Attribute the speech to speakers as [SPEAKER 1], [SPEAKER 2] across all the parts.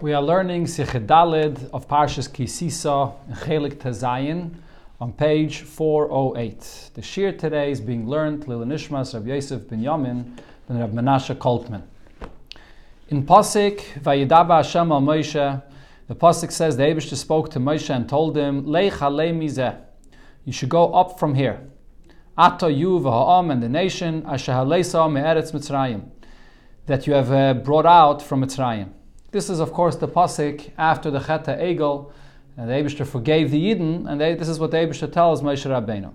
[SPEAKER 1] We are learning Sichid Dalid of Parshas Kisisa in Chelik Tezayin on page 408. The shir today is being learned Lil Nishmas Rabbi Yosef ben Yamin ben Rabbi Menashe Koltman. In Pasik, Vayidaba Hashem al Moshe, the Pasik says the Abishter spoke to Moshe and told him, alei mizeh, you should go up from here. Ato you v'ha'am and the nation, asher haleisa me'eretz Mitzrayim, that you have uh, brought out from Mitzrayim. This is, of course, the pasuk after the Cheta Egel, and the Eibishter forgave the Yidden, and they, this is what the Eibishter tells Moshe Rabbeinu.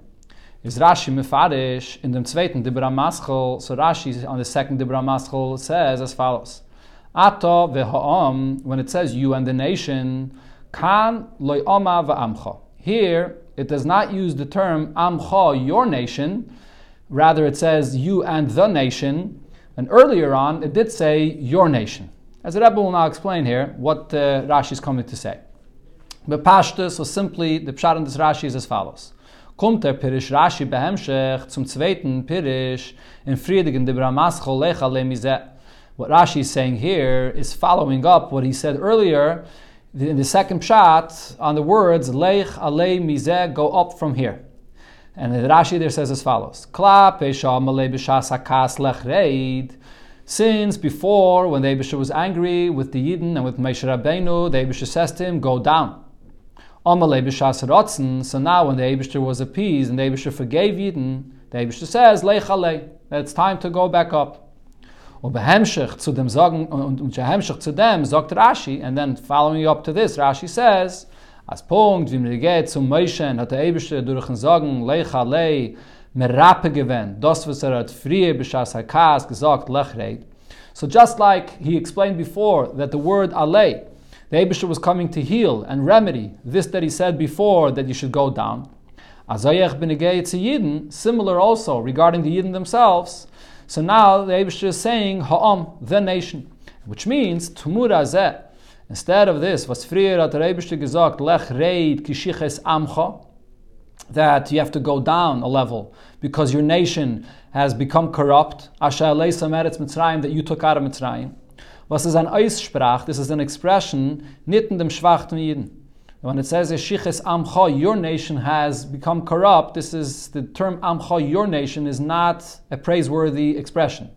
[SPEAKER 1] Is Rashi mefadish in the zweiten Dibra Maschel, so Rashi on the second Dibra Maschel says as follows. Ato v'ha'am, when it says you and the nation, kan loy oma v'amcha. Here, it does not use the term amcha, your nation, rather it says you and the nation, and earlier on it did say your nation. As the Rebbe will now explain here what uh, Rashi is coming to say. But Pashtus, so simply, the Pshat in this Rashi is as follows. Kommt der Pirish Rashi behemshech zum zweiten Pirish in Friedigen de Bramaschol lecha lemizeh. What Rashi is saying here is following up what he said earlier in the second Pshat on the words leich alei mizeh, go up from here. And the Rashi there says as follows. Kla pesha malei b'shas hakas lech reid. Since before, when the Abisha was angry with the Yidden and with Moshe Rabbeinu, the Abisha says to him, go down. So now when the Abisha was appeased and the Abisha forgave Yidden, the Abisha says, Leich alei, that it's time to go back up. Zu dem und and then following up to this, Rashi says, as Punkt, wie mir geht zum Moshe, hat der Abisha durch Sagen, Leich alei, merape gewen das was er hat gesagt so just like he explained before that the word alei the Abisha was coming to heal and remedy this that he said before that you should go down. Azayech benegei yidden similar also regarding the yidden themselves. So now the Abisha is saying ha'am the nation which means tumura zeh instead of this was frier hat der Abisha gesagt lechreid kishiches amcha that you have to go down a level because your nation has become corrupt. That you took out of Mitzrayim. Was is an Eissprach? This is an expression nitten dem schwachten Yidden. When it says Eshiches Amcha, your nation has become corrupt, this is the term Amcha, your nation, is not a praiseworthy expression.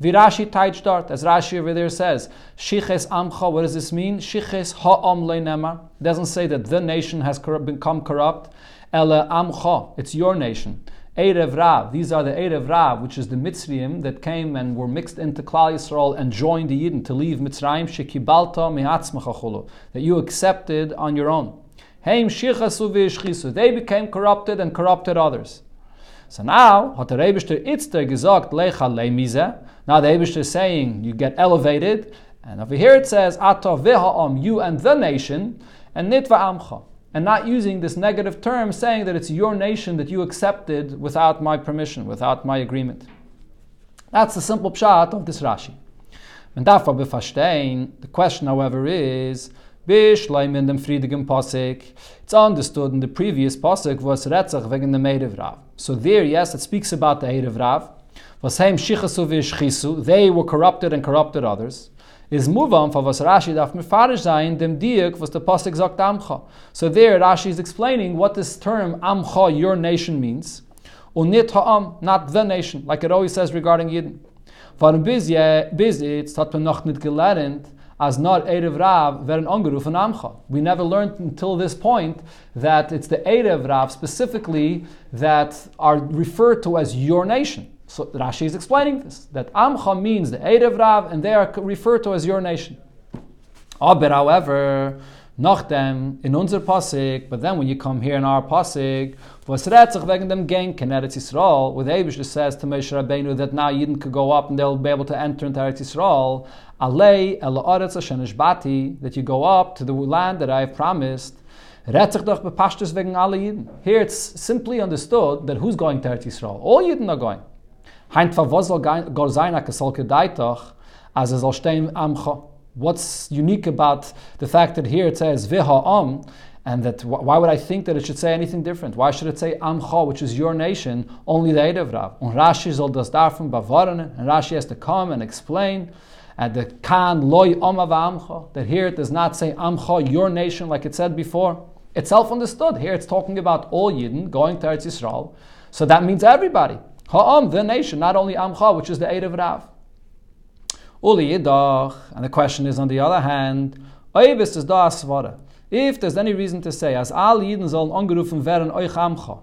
[SPEAKER 1] Virashi taichdart, as Rashi over there says, Shiches Amcha, what does this mean? Shiches Ha'am Leinema. doesn't say that the nation has become corrupt. Ela Amcha, it's your nation. Erev Rav, these are the Erev Rav, which is the Mitzrayim that came and were mixed into Klal Yisrael and joined the Yidden to leave Mitzrayim, Shekibalta Mehatzmachachulu, that you accepted on your own. Heim Shichasu they became corrupted and corrupted others. So now, hat der Eibishter itzter gesagt, Lecha Leimize, now the Eibishter is saying, you get elevated, and over here it says, Ata V'Ha'am, you and the nation, and Nitva Amcha and not using this negative term saying that it's your nation that you accepted without my permission, without my agreement. That's the simple pshat of this Rashi. And therefore, the question, however, is dem. It's understood in the previous Pasik was Retzach wegen dem Eirev Rav. So there, yes, it speaks about the Eirev Rav. They were corrupted and corrupted others is on for was Rashi darf mefarish sein dem diak was the pasuk sagt amcha. So there Rashi is explaining what this term amcha your nation means. Unit ha'am not the nation like it always says regarding Yidden. Warum bis jetzt hat man noch gelernt as not Erev Rav werden angerufen Amcha. We never learned until this point that it's the Erev Rav specifically that are referred to as your nation. So Rashi is explaining this that Amcha means the Erev Rav, and they are referred to as your nation. Aber, however, noch dem in unser Pasik, but then when you come here in our Pasik, was retzach wegen dem Genk in Yisrael, with Abish says to Moshe Rabbeinu that now Yidden could go up and they'll be able to enter into Eretz Yisrael, alei el Eretz Bati, that you go up to the land that I have promised, Retzach doch bepashtus wegen alle Yidden. Here it's simply understood that who's going to Eretz Yisrael? All Yidden are going. Heint soll sein, as es stehen amcha. What's unique about the fact that here it says viha am, and that why would I think that it should say anything different? Why should it say amcha, which is your nation, only the Erev Rav? Und Rashi soll das davon bewahren, and Rashi has to come and explain. and the kan loy oma v'amcha, that here it does not say amcha, your nation, like it said before. It's self-understood. Here it's talking about all Yidden going to Eretz Yisrael. So that means everybody. Ha'am, the nation, not only amcha, which is the Erev Rav. Uli yidach, and the question is on the other hand, is. If there's any reason to say, as all euch amcha,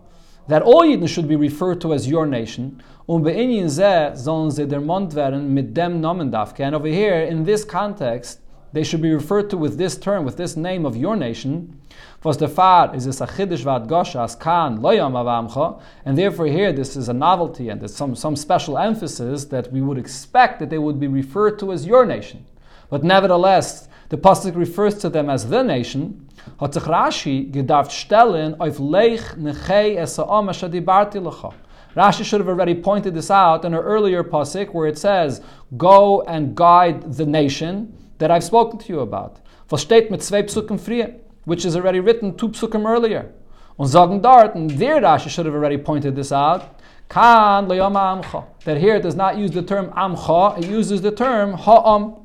[SPEAKER 1] that all Yidden should be referred to as your nation, um sollen sie der Mond mit dem. And over here, in this context, they should be referred to with this term, with this name of your nation. Was the far is this a chiddush vad gosha as kan loyam avamcha, and therefore here this is a novelty and there's some, some special emphasis that we would expect that they would be referred to as your nation. But nevertheless, the pasuk refers to them as the nation. Rashi leich. Rashi should have already pointed this out in an earlier pasuk where it says, "Go and guide the nation that I've spoken to you about." Was steht mit Psukim which is already written two psukim earlier. Und sagen dort, and there Rashi should have already pointed this out. Kan leyama amcha. That here it does not use the term amcha, it uses the term ha'am.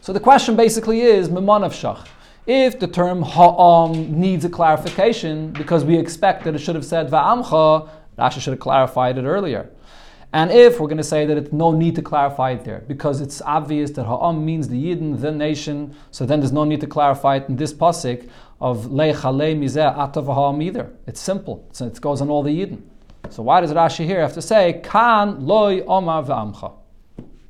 [SPEAKER 1] So the question basically is memanav shach. If the term ha'am needs a clarification, because we expect that it should have said va'amcha, Rashi should have clarified it earlier. And if we're going to say that it's no need to clarify it there, because it's obvious that Ha'am means the Yidden, the nation, so then there's no need to clarify it in this pasuk of Leich Halei Mizeh Atav Ha'am either. It's simple. So it goes on all the Yidden. So why does Rashi here have to say Kan Loi Omar V'amcha?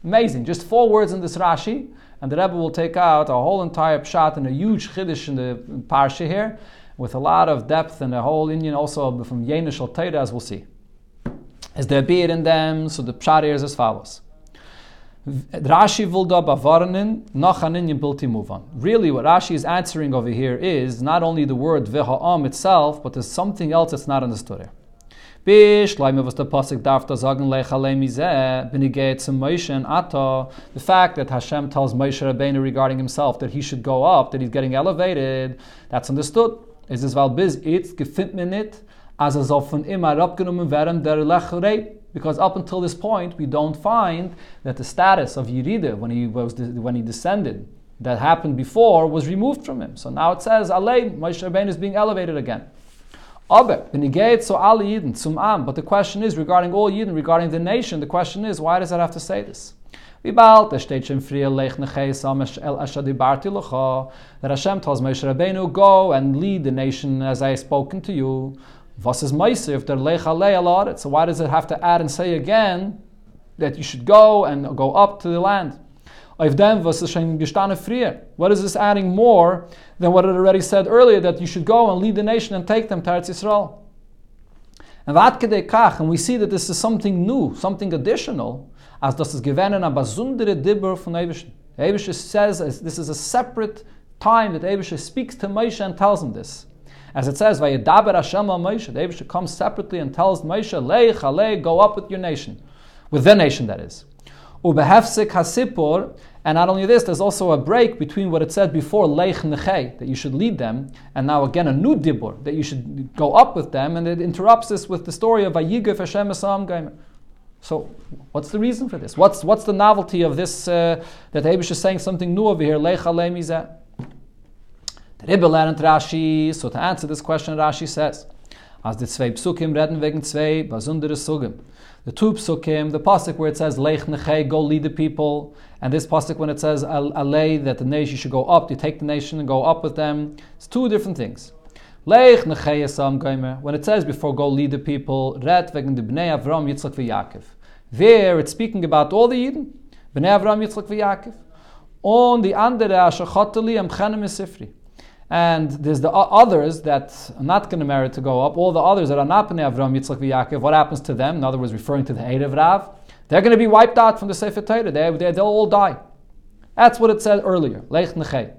[SPEAKER 1] Amazing. Just four words in this Rashi, and the Rebbe will take out a whole entire pshat and a huge chiddush in the parsha here, with a lot of depth and a whole Indian also from Yenish as we'll see. Is there beer in them? So the pshat is as follows. Rashi vulda bavarnin nachanin bilti muvan. Really, what Rashi is answering over here is not only the word v'ha'am itself, but there's something else that's not understood here. The fact that Hashem tells Moshe Rabbeinu regarding himself that he should go up, that he's getting elevated, that's understood. Is this val biz it gefindt mir nit, as werden der lechrei. Because up until this point, we don't find that the status of Yerida when he was when he descended that happened before was removed from him. So now it says Alei Moshe Rabbeinu is being elevated again. But the question is regarding all Yidden, regarding the nation, the question is, why does that have to say this? That Hashem tells Moshe Rabbeinu, go and lead the nation as I have spoken to you. Was is Meiser if they're lech alei alaret? So why does it have to add and say again that you should go and go up to the land? What is this adding more than what it already said earlier, that you should go and lead the nation and take them to Eretz Yisrael? And we see that this is something new, something additional, as das ist gewähnen a besondere Dibber von Eibishen. Eibishe says this is a separate time that Eibishe speaks to Moshe and tells him this. As it says, Vayedaber Hashem al Moshe, Eibishe comes separately and tells Moshe, Leich, go up with your nation. With their nation, that is. Ubehefsik hasipur, and not only this, there's also a break between what it said before, leich nechei, that you should lead them, and now again a new dibur, that you should go up with them, and it interrupts this with the story of Vayigif Hashem Esam Gaimer. So, what's the reason for this? What's, what's the novelty of this, uh, that Abish is saying something new over here, leich alemizeh? Rebbe learned Rashi, so to answer this question, Rashi says, as the zwei psukim reden wegen zwei besondere sugim. The two psukim, the pasuk where it says leich nechei, go lead the people, and this pasuk when it says alei that the nation should go up, you take the nation and go up with them. It's two different things. Leich nechei esam geimer. When it says before go lead the people, red wegen the bnei Avram, Yitzchak v'Yaakov. There it's speaking about all the Yidden, bnei Avram, Yitzchak v'Yaakov. On the andere asher ashachatali am chenem sifri. And there's the others that are not going to merit to go up. All the others that are not Bnei Avram, Yitzchak, Yaakov, what happens to them? In other words, referring to the Erev Rav, they're going to be wiped out from the Sefer Torah. They, they, they'll all die. That's what it said earlier. Nechei.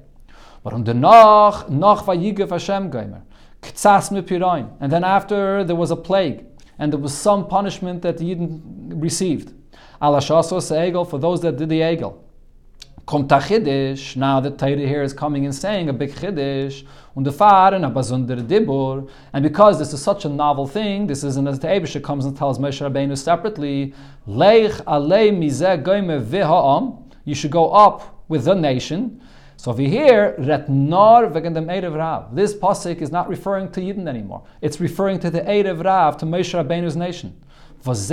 [SPEAKER 1] But on the Nach, Nach Vayigav Hashem Geimer. Ktsas Mipirain. And then after there was a plague, and there was some punishment that the Yidden received. Alashasos Egel, for those that did the Egel. Kommt Chiddush, now the Torah here is coming and saying a big Chiddush, und der Fahren a besondere Dibur, and because this is such a novel thing, this is an as the comes and tells Moshe Rabbeinu separately, Leich alei mizeh goime v'ha'am, You should go up with the nation. So over here, ret nor wegen dem Erev Rav. This pasuk is not referring to Yidden anymore. It's referring to the Erev Rav, to Moshe Rabbeinu's nation. This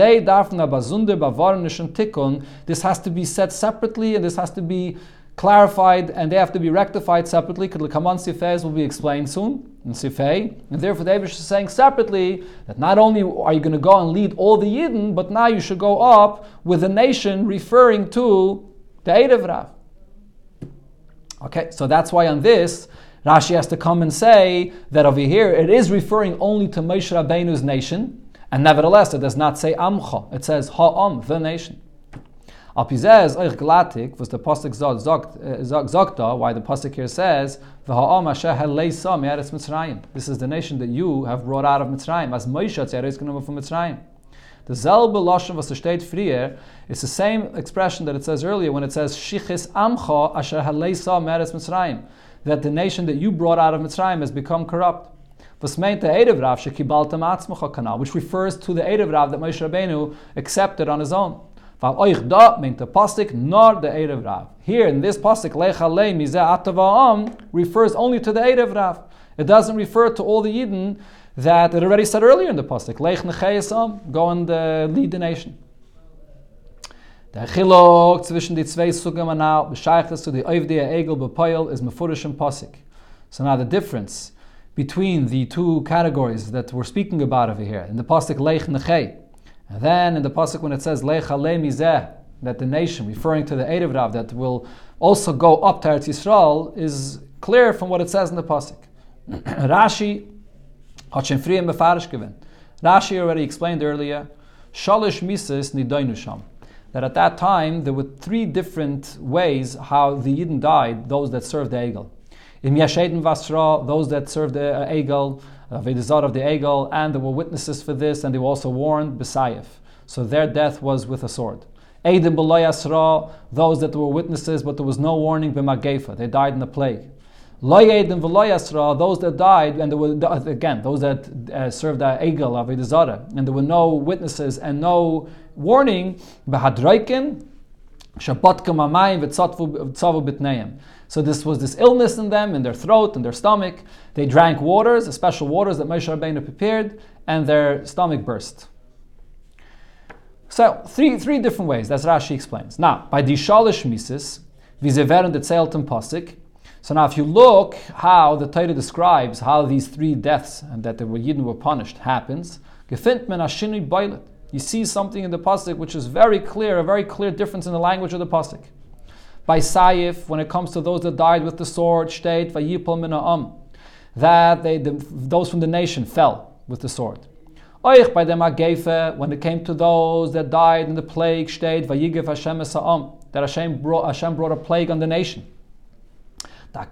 [SPEAKER 1] has to be said separately, and this has to be clarified, and they have to be rectified separately. Kaman Sifez will be explained soon in Sifei. And therefore, the is saying separately that not only are you going to go and lead all the Yidden, but now you should go up with the nation referring to the Erev Rav. Okay, so that's why on this, Rashi has to come and say that over here it is referring only to Moshe Rabbeinu's nation, and nevertheless it does not say Amcha, it says Ha'am, the nation. Apizez euch glatik was the pasuk zogta, uh, why the pasuk here says V'ha'am asher haleisa me'eretz Mitzrayim. This is the nation that you have brought out of Mitzrayim, as Moshe tzeret genommen from Mitzrayim. The zelbe lashon was steht frier is the same expression that it says earlier when it says shichis amcha asher haleisa meres Mitzrayim, that the nation that you brought out of Mitzrayim has become corrupt. Which refers to the Erev Rav that Moshe Rabbeinu accepted on his own. The the. Here in this pasuk lecha le mizeh atava refers only to the Erev Rav. It doesn't refer to all the Yidden that it already said earlier in the pasuk, Lech nechayesam, go and uh, lead the nation. Der Chilok zwischen die zwei Sugim anal, bescheiches zu die Oivdei Egel bepoil is pasuk. So now the difference between the two categories that we're speaking about over here, in the pasuk Lech nechay, and then in the pasuk when it says ale mizeh, that the nation, referring to the Erev Rav, that will also go up to Eretz Yisrael, is clear from what it says in the pasuk. Rashi hat schon. Rashi already explained earlier, Shalish Mises Nidainu Sham. That at that time there were three different ways how the Yidden died, those that served the Egel. Im Yashedin Vasra, those that served the uh, Egel, Vedizar of the Egel, and there were witnesses for this, and they were also warned, Besayef. So their death was with a sword. Eidim Beloyasra, those that were witnesses, but there was no warning, B'magefa, they died in the plague. Loyedim v'loyasra, those that died, and there were again those that uh, served the egel avedizara, and there were no witnesses and no warning. Behadreikin shabbatkem amayim v'tzavu bitneim. So this was this illness in them, in their throat, in their stomach. They drank waters, special waters that Moshe Rabbeinu prepared, and their stomach burst. So three three different ways. That's Rashi explains. Now by the shalish mises, the tzeiltem pasik. So now, if you look how the Torah describes how these three deaths and that the Yidden were punished happens, you see something in the pasuk which is very clear, a very clear difference in the language of the pasuk. By Saif, when it comes to those that died with the sword, state that they, the, those from the nation fell with the sword. Oich by the Magefe, when it came to those that died in the plague, state vayigef Hashem that Hashem brought, Hashem brought a plague on the nation. By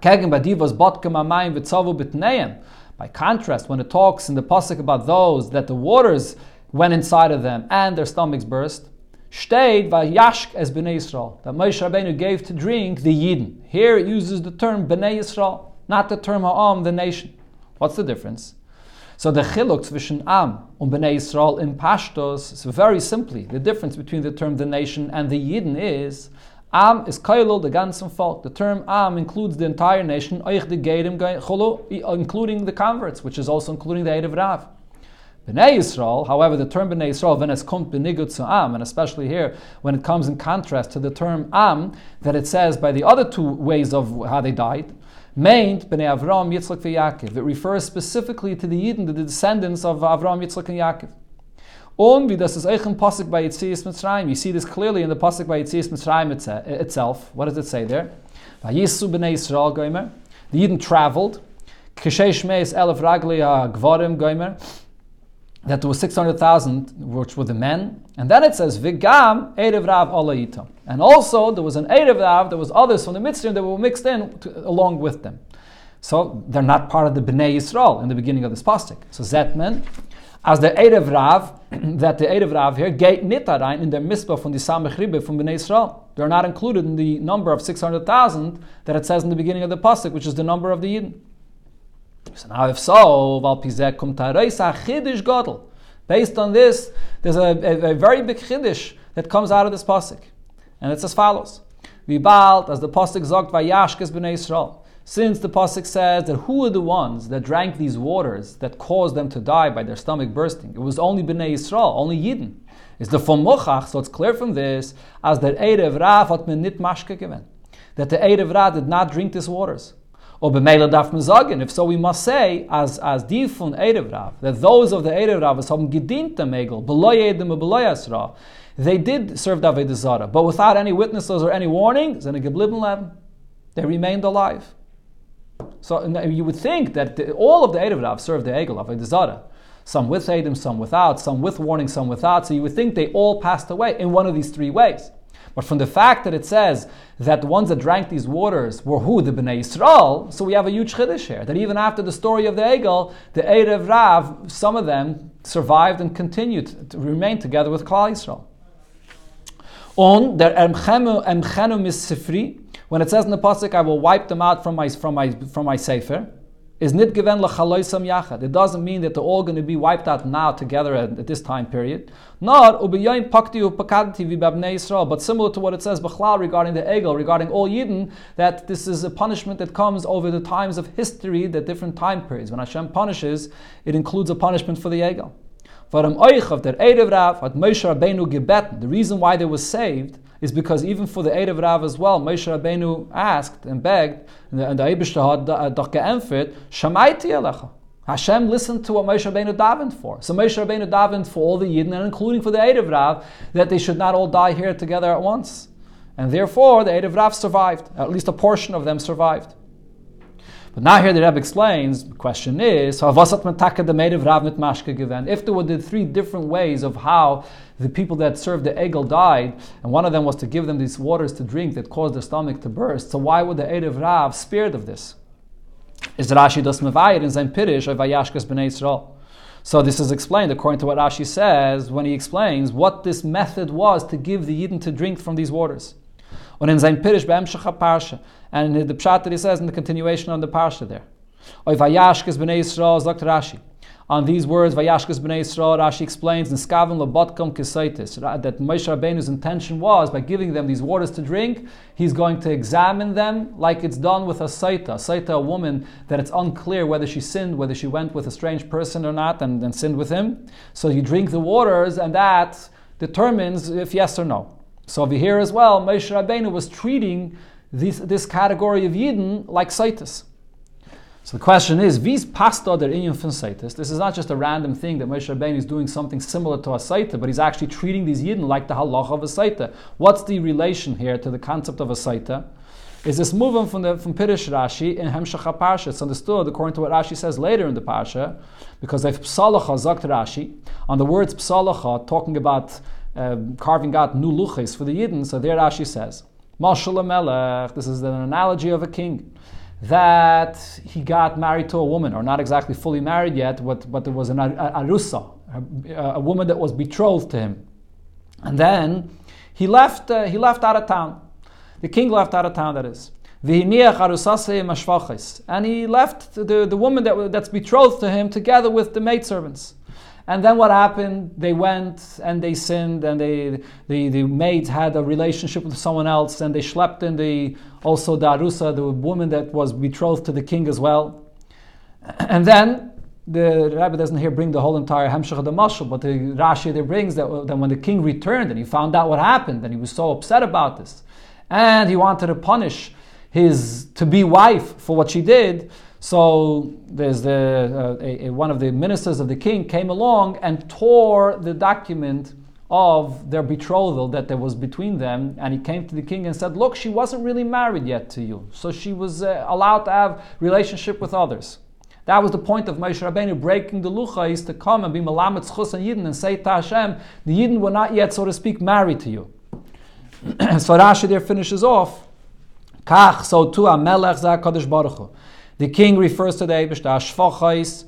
[SPEAKER 1] contrast, when it talks in the pasuk about those that the waters went inside of them and their stomachs burst, steht vayashk as bnei Yisrael that Moshe Rabbeinu gave to drink the Yidden. Here it uses the term bnei Yisrael, not the term ha'am, the nation. What's the difference? So the chiluk zwischen Am and Bnei Yisrael in Pashtos is very simply the difference between the term the nation and the Yidden is Am is kailol, the ganzen Volk. The term Am includes the entire nation, including the converts, which is also including the Erev Rav. Bnei Yisrael, however, the term Bnei Yisrael, when es kommt benigut zu Am, and especially here when it comes in contrast to the term Am, that it says by the other two ways of how they died, meint Bnei Avram, Yitzchak, Yaakov. It refers specifically to the Yidden, the descendants of Avram, Yitzchak, and Yaakov. Und wie das ist Pasuk by Yitzias Mitzrayim. You see this clearly in the Pasuk by Yitzias Mitzrayim itself. What does it say there? Vayisu b'nei Yisrael goimer. The Yidden traveled. Kishei Shmeis elef ragli gvarim goimer. That there was 600,000, which were the men. And then it says, Vigam Erev Rav Alayitam. And also there was an Erev Rav, there was others from the Mitzrayim that were mixed in to, along with them. So they're not part of the Bnei Yisrael in the beginning of this pasuk. So Zetman, as the Erev Rav, that the Erev Rav here, gate nitarein in the mitzvah from the Samech Ribe from Bnei Israel. They're not included in the number of 600,000 that it says in the beginning of the Pasuk, which is the number of the Yidden. So now if so. Based on this, there's a, a, a, very big chiddush that comes out of this Pasuk. And it's as follows. Vibalt, as the Pasuk sagt, Vayashkes b'nei Yisrael. Since the Pasuk says that who are the ones that drank these waters that caused them to die by their stomach bursting? It was only Bnei Yisrael, only Yidden. It's the from Mochach, so it's clear from this, as that Erev Rav hat men nit mashke given. That the Erev Rav did not drink these waters. Or b'meila daf mezagen. If so, we must say, as as die von Erev Rav, that those of the Erev Rav haben gedient dem Egel, beloy edem beloy asra. They did serve Avodah Zara, but without any witnesses or any warning, they remained alive. So you would think that the, all of the Erev Rav served the Egel of Zara. Some with Adam, some without, some with warning, some without. So you would think they all passed away in one of these three ways. But from the fact that it says that the ones that drank these waters were who? The Bnei Yisrael, so we have a huge chiddush here. That even after the story of the Egel, the Erev Rav, some of them survived and continued to remain together with Klal Yisrael. On der Emchenu Misifri, when it says in the pasuk, "I will wipe them out from my from my from my sefer," is lachaloisam yachad. It doesn't mean that they're all going to be wiped out now together at, at this time period. Nor ubiyoin pakti upakadti v'babnei Yisrael. But similar to what it says b'chlal regarding the egel, regarding all Yidden, that this is a punishment that comes over the times of history, the different time periods. When Hashem punishes, it includes a punishment for the egel. The reason why they were saved is because even for the Erev Rav as well, Moshe Rabbeinu asked and begged, and the Eibishter had uh, doch geämpft, Shamaiti Elecha. Hashem listened to what Moshe Rabbeinu davened for. So Moshe Rabbeinu davened for all the Yidden, and including for the Erev Rav, that they should not all die here together at once. And therefore, the Erev Rav survived. At least a portion of them survived. But now here the Rebbe explains, the question is, if there were the three different ways of how the people that served the Egel died, and one of them was to give them these waters to drink that caused their stomach to burst, so why would the Erev Rav spared of this? Is Rashi das Mevayir in sein Pirish of Vayashkas B'nai Yisrael? So this is explained according to what Rashi says when he explains what this method was to give the Yidden to drink from these waters. Und in sein Pirish Parsha, and the pshat that he says in the continuation of the Parsha there. Oy vayashkes b'nei Yisrael, Dr. Rashi. On these words, vayashkes b'nei Yisrael, Rashi explains, Niskavim lebotkom kisaitis, that Moshe Rabbeinu's intention was, by giving them these waters to drink, he's going to examine them like it's done with a saita. A saita, a woman that it's unclear whether she sinned, whether she went with a strange person or not, and, and sinned with him. So you drink the waters, and that determines if yes or no. So over here as well, Moshe Rabbeinu was treating this, this category of Yidden like Saitis. So the question is, these pasta der inyan von Saitis? This is not just a random thing that Moshe Rabbeinu is doing something similar to a Saita, but he's actually treating these Yidden like the halacha of a Saita. What's the relation here to the concept of a Saita? Is this moving from the from Pirish Rashi in Hemshach Parsha? It's understood according to what Rashi says later in the Parsha, because they've psalacha zakt Rashi on the words psalacha, talking about uh, carving out new luchis for the Yidden. So there Rashi says, Melech, this is an analogy of a king, that he got married to a woman, or not exactly fully married yet, but, but there was an arusa, a, a woman that was betrothed to him. And then he left, uh, he left out of town. The king left out of town, that is. And he left the, the woman that, that's betrothed to him together with the maidservants. And then what happened? They went and they sinned, and they, the, the maids had a relationship with someone else, and they slept in the also the Arusa, the woman that was betrothed to the king as well. And then the rabbi doesn't here bring the whole entire Hemshech the Mashal, but the Rashi there brings that, that when the king returned and he found out what happened, and he was so upset about this, and he wanted to punish his to be wife for what she did. So there's the uh, a, a, one of the ministers of the king came along and tore the document of their betrothal that there was between them, and he came to the king and said, "Look, she wasn't really married yet to you, so she was uh, allowed to have relationship with others." That was the point of Moshe Rabbeinu breaking the lucha is to come and be malamet chus and yidden and say to Hashem, the yidden were not yet, so to speak, married to you. so Rashi there finishes off. Kach so tu amelech Baruch Hu. The king refers to the Eibush,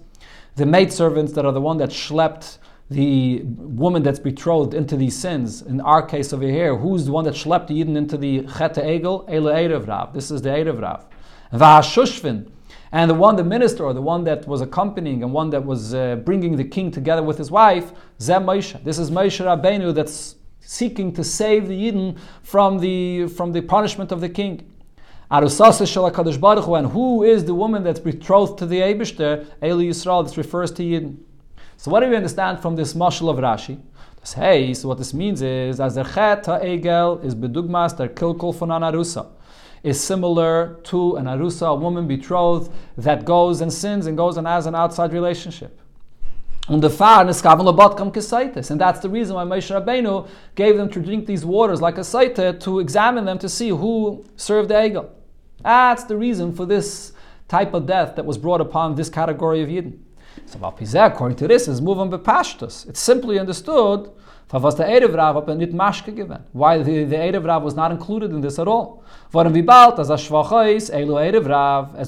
[SPEAKER 1] the maidservants that are the one that schlepped the woman that's betrothed into these sins. In our case over here, who's the one that schlepped the Yidden into the Chet Egel? Ele Erev Rav. This is the Erev Rav. Va'ashushvin. And the one, the minister, or the one that was accompanying and one that was uh, bringing the king together with his wife, Zem Moshe. This is Moshe Rabbeinu that's seeking to save the Yidden from the, from the punishment of the king. And who is the woman that's betrothed to the Abishter? Eli Yisrael, this refers to Yidden. So what do we understand from this mashal of Rashi? This hey, so what this means is, as the ha'egel is bedugmas der kilkul von arusa, is similar to an arusa, a woman betrothed, that goes and sins and goes and has an outside relationship. And that's the reason why Moshe Rabbeinu gave them to drink these waters like a saita to examine them to see who served the egel. That's the reason for this type of death that was brought upon this category of Yidden. So according to this, is moving bepashtus. It's simply understood why the the, the Erev Rav was not included in this at all. As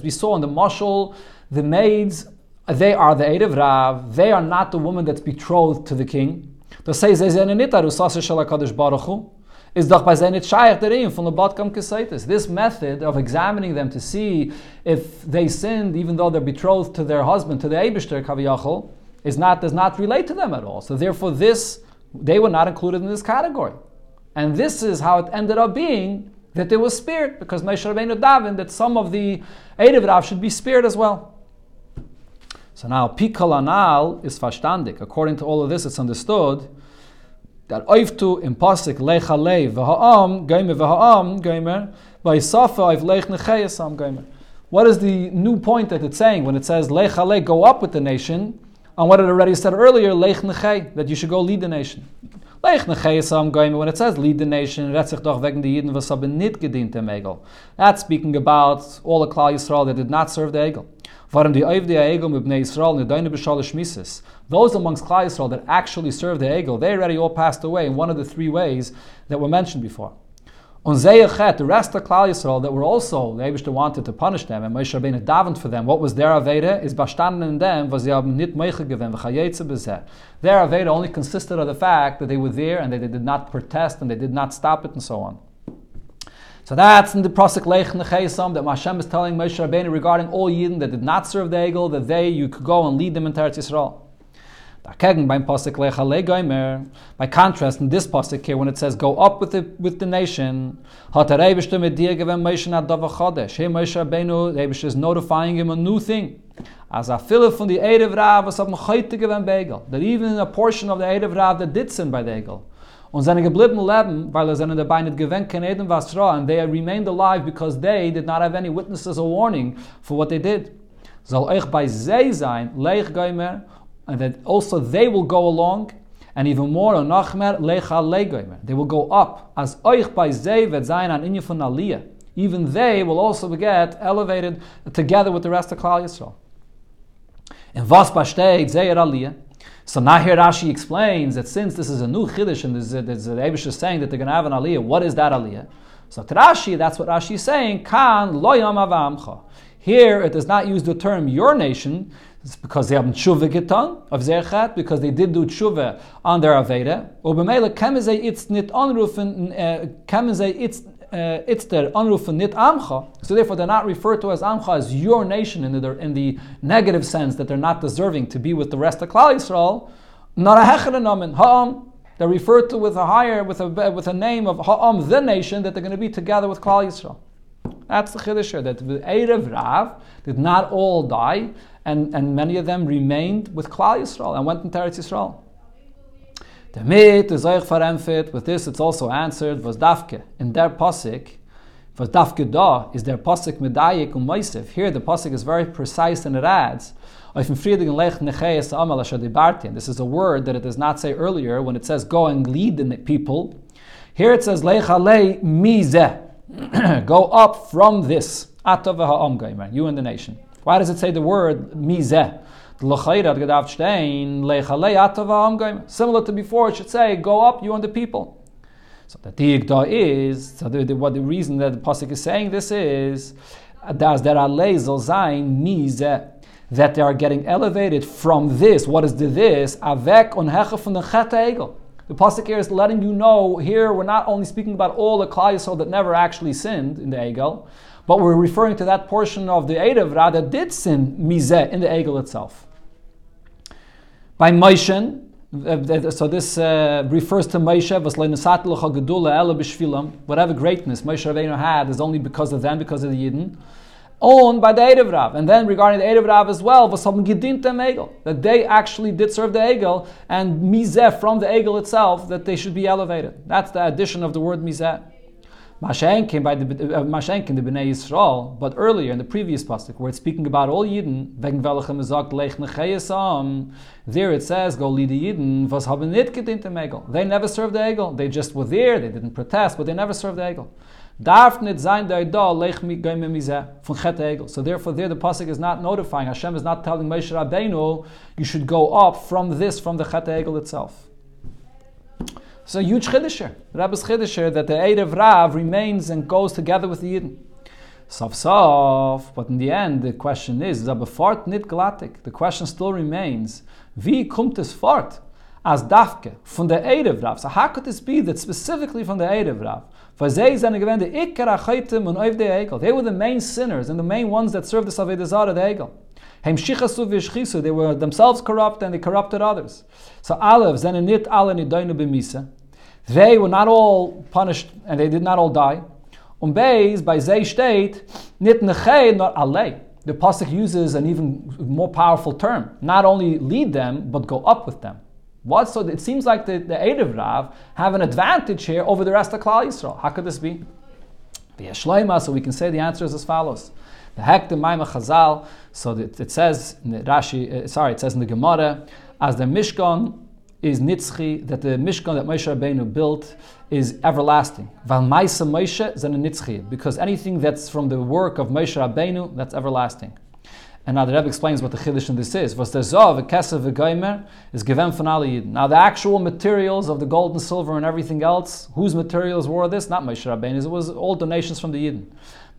[SPEAKER 1] we saw in the Mashal, the maids, they are the Erev Rav, they are not the woman that's betrothed to the king. Das says, is doch bei seinen Shaykh derim the Batkam Kesaitis. This method of examining them to see if they sinned, even though they're betrothed to their husband, to the Eibishter Kaviyachol, is not does not relate to them at all. So therefore, this they were not included in this category, and this is how it ended up being that they were spared because Moshe Rabbeinu Davin that some of the Erev Rav should be spared as well. So now Pikal Anal is verstandig. According to all of this, it's understood that in pasik v'ha'am v'ha'am by safa. What is the new point that it's saying when it says lechalei go up with the nation? On what it already said earlier, lech that you should go lead the nation. Lech nechayasam when it says lead the nation, redt doch wegen Yidden nit gedient Egel. That's speaking about all the Klal Yisrael that did not serve the Egel. Those amongst Klal Yisrael that actually served the Egel, they already all passed away in one of the three ways that were mentioned before. On Zeyachet, the rest of Klal Yisrael that were also, the Abishta wanted to punish them, and Moshe Rabbeinu davened for them. What was their Aveda? Is bestanden in them, was nit bezeh. Their Aveda only consisted of the fact that they were there and they did not protest and they did not stop it and so on. So that's in the Prosek Lech Nechesam that Hashem is telling Moshe Rabbeinu regarding all Yidden that did not serve the Egel, that they, you could go and lead them into Eretz Yisrael. By contrast, in this pasuk here, when it says "Go up with the with the nation," Here, Moshe Rabbeinu is notifying him a new thing. As a filler from the Erev Rav was That even in a portion of the Erev Rav that did sin by the Egel, und seine geblieben leben, weil er seine dabei nicht gewinnt keneden was ra, and they remained alive because they did not have any witnesses or warning for what they did. Soll euch bei sie sein, leich geimer, and that also they will go along, and even more, nachmer lecha legeimer. They will go up, as euch bei sie wird sein an inje von aliyah. Even they will also get elevated together with the rest of Klal Yisrael. And was besteht zeir aliyah? So now here Rashi explains that since this is a new chiddush and there's, the Abish is saying that they're going to have an aliyah, what is that aliyah? So to Rashi, that's what Rashi is saying. Kan loyam avamcha. Here it does not use the term your nation. It's because they have tshuva getan of zerchat because they did do tshuva on their aveda. Nit onrufen eh, it's uh, it's their anrufen nit amcha. So therefore, they're not referred to as amcha as your nation in the, in the negative sense that they're not deserving to be with the rest of Klal Yisrael. Not a ha'am. They're referred to with a higher, with a with a name of ha'am, the nation that they're going to be together with Klal Yisrael. That's the chiddush that the Erev Rav did not all die, and, and many of them remained with Klal Yisrael and went into Eretz Yisrael. Is euch verempfet. With this, it's also answered. Was dafke in their pasuk. Was dafke da is their pasuk medayik um. Here, the pasuk is very precise and it adds. This is a word that it does not say earlier when it says go and lead the people. Here it says Go up from this. You and the nation. Why does it say the word mizeh? Similar to before, it should say, Go up, you and the people. So the Tigda is, so the, the, what the reason that the Pasuk is saying this is, that they are getting elevated from this. What is the this? Avek on from the. The pasuk here is letting you know. Here we're not only speaking about all the klal that never actually sinned in the egel, but we're referring to that portion of the Erev that did sin mizeh in the egel itself. By Moshe, so this uh, refers to Moshe, whatever greatness Moshe Rabbeinu had is only because of them, because of the Yidden owned by the Erev Rav. And then regarding the Erev Rav as well, that they actually did serve the Egel, and Mizeh from the Egel itself, that they should be elevated. That's the addition of the word Mizeh. Mashenkin by the uh, Mashenkin the Bnei Yisrael, but earlier in the previous pasuk where it's speaking about all Yidden, there it says go lead the Yidden was haben nit. They never served the Egel. They just were there. They didn't protest, but they never served the Egel. Darf nit sein der da lech mi chet egel. So therefore there the pasuk is not notifying Hashem is not telling Moshe Rabbeinu you should go up from this from the chet egel itself. So huge chiddush Rabbi's chiddush that the Erev Rav remains and goes together with the Yidden. Sof sof, but in the end the question is, fort nit glatik. The question still remains, wie kommt es fort? As dafke, von der Erev Rav. So how could this be that specifically from the Erev Rav? They were the main sinners and the main ones that served the Savodah Zara, the Egel. They were themselves corrupt and they corrupted others. So Aleph, Zenenit Ale Nidainu B'misa. They were not all punished and they did not all die. Um Beis, by Zay state, Nit Nechei, not Ale. The Pasuk uses an even more powerful term. Not only lead them, but go up with them. What? So it seems like the, the Erev Rav have an advantage here over the rest of Klal Yisrael. How could this be? So we can say the answer is as follows. The Hek the Maimah Chazal, so it, it says in the Rashi, uh, sorry, it says in the Gemara, as the Mishkan is nitzchi, that the Mishkan that Moshe Rabbeinu built is everlasting. Val Maisa Moshe zan nitzchi, because anything that's from the work of Moshe Rabbeinu, that's everlasting. And now the Rebbe explains what the chiddush in this is. Was the zav, a kesef, geimer, is given from Now the actual materials of the gold and silver and everything else, whose materials were this? Not Moshe Rabbeinu. It was all donations from the Yidden.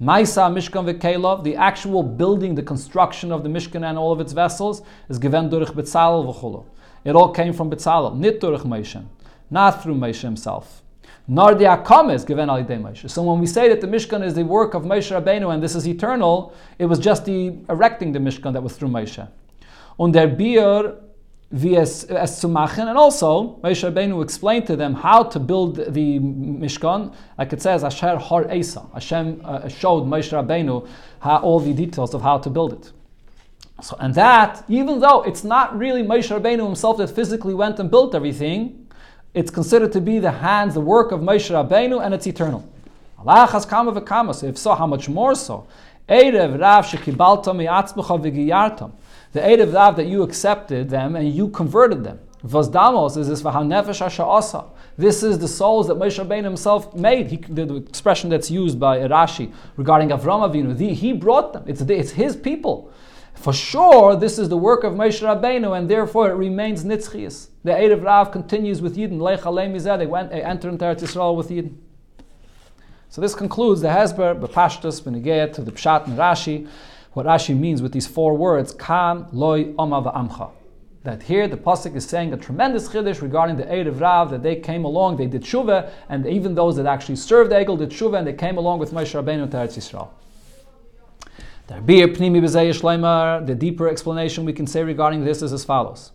[SPEAKER 1] Maisa Mishkan v'Kelov, the actual building, the construction of the Mishkan and all of its vessels, is given durch Betzalel v'chulu. It all came from Betzalel, nit durch Moshe, not through Moshe himself. Nor the Akamis given al Moshe. So when we say that the Mishkan is the work of Moshe Rabbeinu and this is eternal, it was just the erecting the Mishkan that was through Moshe. Und der Bier zu machen. And also, Moshe Rabbeinu explained to them how to build the Mishkan. Like it says, Asher Har Esa. Hashem uh, showed Moshe Rabbeinu how, all the details of how to build it. So, and that, even though it's not really Moshe Rabbeinu himself that physically went and built everything, it's considered to be the hands, the work of Moshe Rabbeinu, and it's eternal. Allah has come of v'kama. So if so, how much more so? Erev Rav shekibaltam v'giyartam. The Erev Rav that you accepted them and you converted them. Vazdamos is this v'hanefesh ha'sha'asa. This is the souls that Moshe Rabbeinu himself made. He, the, the, expression that's used by Rashi regarding Avram Avinu, the, he brought them. It's, it's his people. For sure, this is the work of Moshe Rabbeinu, and therefore it remains nitzchias. The Erev Rav continues with Yidden. Lech They entered into Eretz Yisrael with Yidden. So this concludes the Hezber, Bepashtus, Benegeh, to the Pshat and Rashi. What Rashi means with these four words, Kan, Loi, Oma, Amcha. That here the pasuk is saying a tremendous chiddush regarding the Erev Rav that they came along, they did tshuva, and even those that actually served the Egel did tshuva, and they came along with Moshe Rabbeinu to Eretz Yisrael. The deeper explanation we can say regarding this is as follows.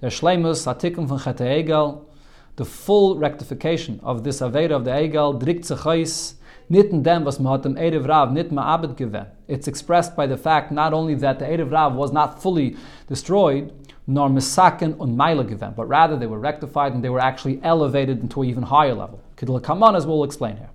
[SPEAKER 1] Der Shleimus Atikum von Chet Egel, the full rectification of this Aveda of the Egel, drikt sich nitten dem, was Erev Rav nit. It's expressed by the fact not only that the Erev Rav was not fully destroyed, nor misaken und meile gewen, but rather they were rectified and they were actually elevated into an even higher level. Kidl Kaman, as we'll explain here.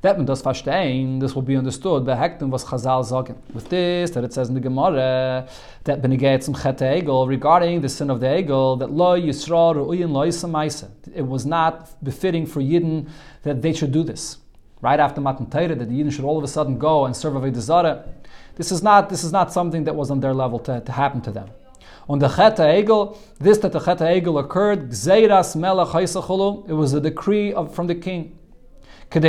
[SPEAKER 1] That man does verstehen, this will be understood by Hektim was Chazal sagen. With this, that it says in the Gemara, that benegay zum Chet Egel, regarding the sin of the Egel, that lo Yisrael ru'uyin lo Yisamaisa. It was not befitting for Yidden that they should do this. Right after Matan Torah, that the Yidden should all of a sudden go and serve Avodah Zarah. This is not, this is not something that was on their level to, to happen to them. On the Chet Egel, this that the Chet Egel occurred, Gzeiras Melech it was a decree of, from the king. And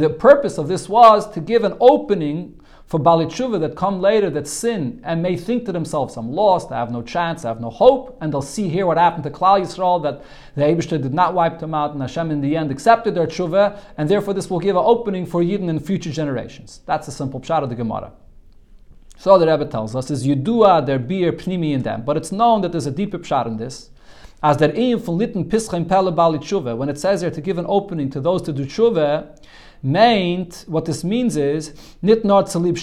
[SPEAKER 1] the purpose of this was to give an opening for Bali that come later that sin and may think to themselves, I'm lost, I have no chance, I have no hope, and they'll see here what happened to Klal Yisrael, that the Abishter did not wipe them out, and Hashem in the end accepted their tshuva, and therefore this will give an opening for Yidden in future generations. That's a simple pshat of the Gemara. So the Rebbe tells us is Yudua der beer pnimi in them, but it's known that there's a deeper pshat in this. As der Eim von Litten Pischem Pelle Bali when it says here to give an opening to those to do Tshuva, meant what this means is nit to leave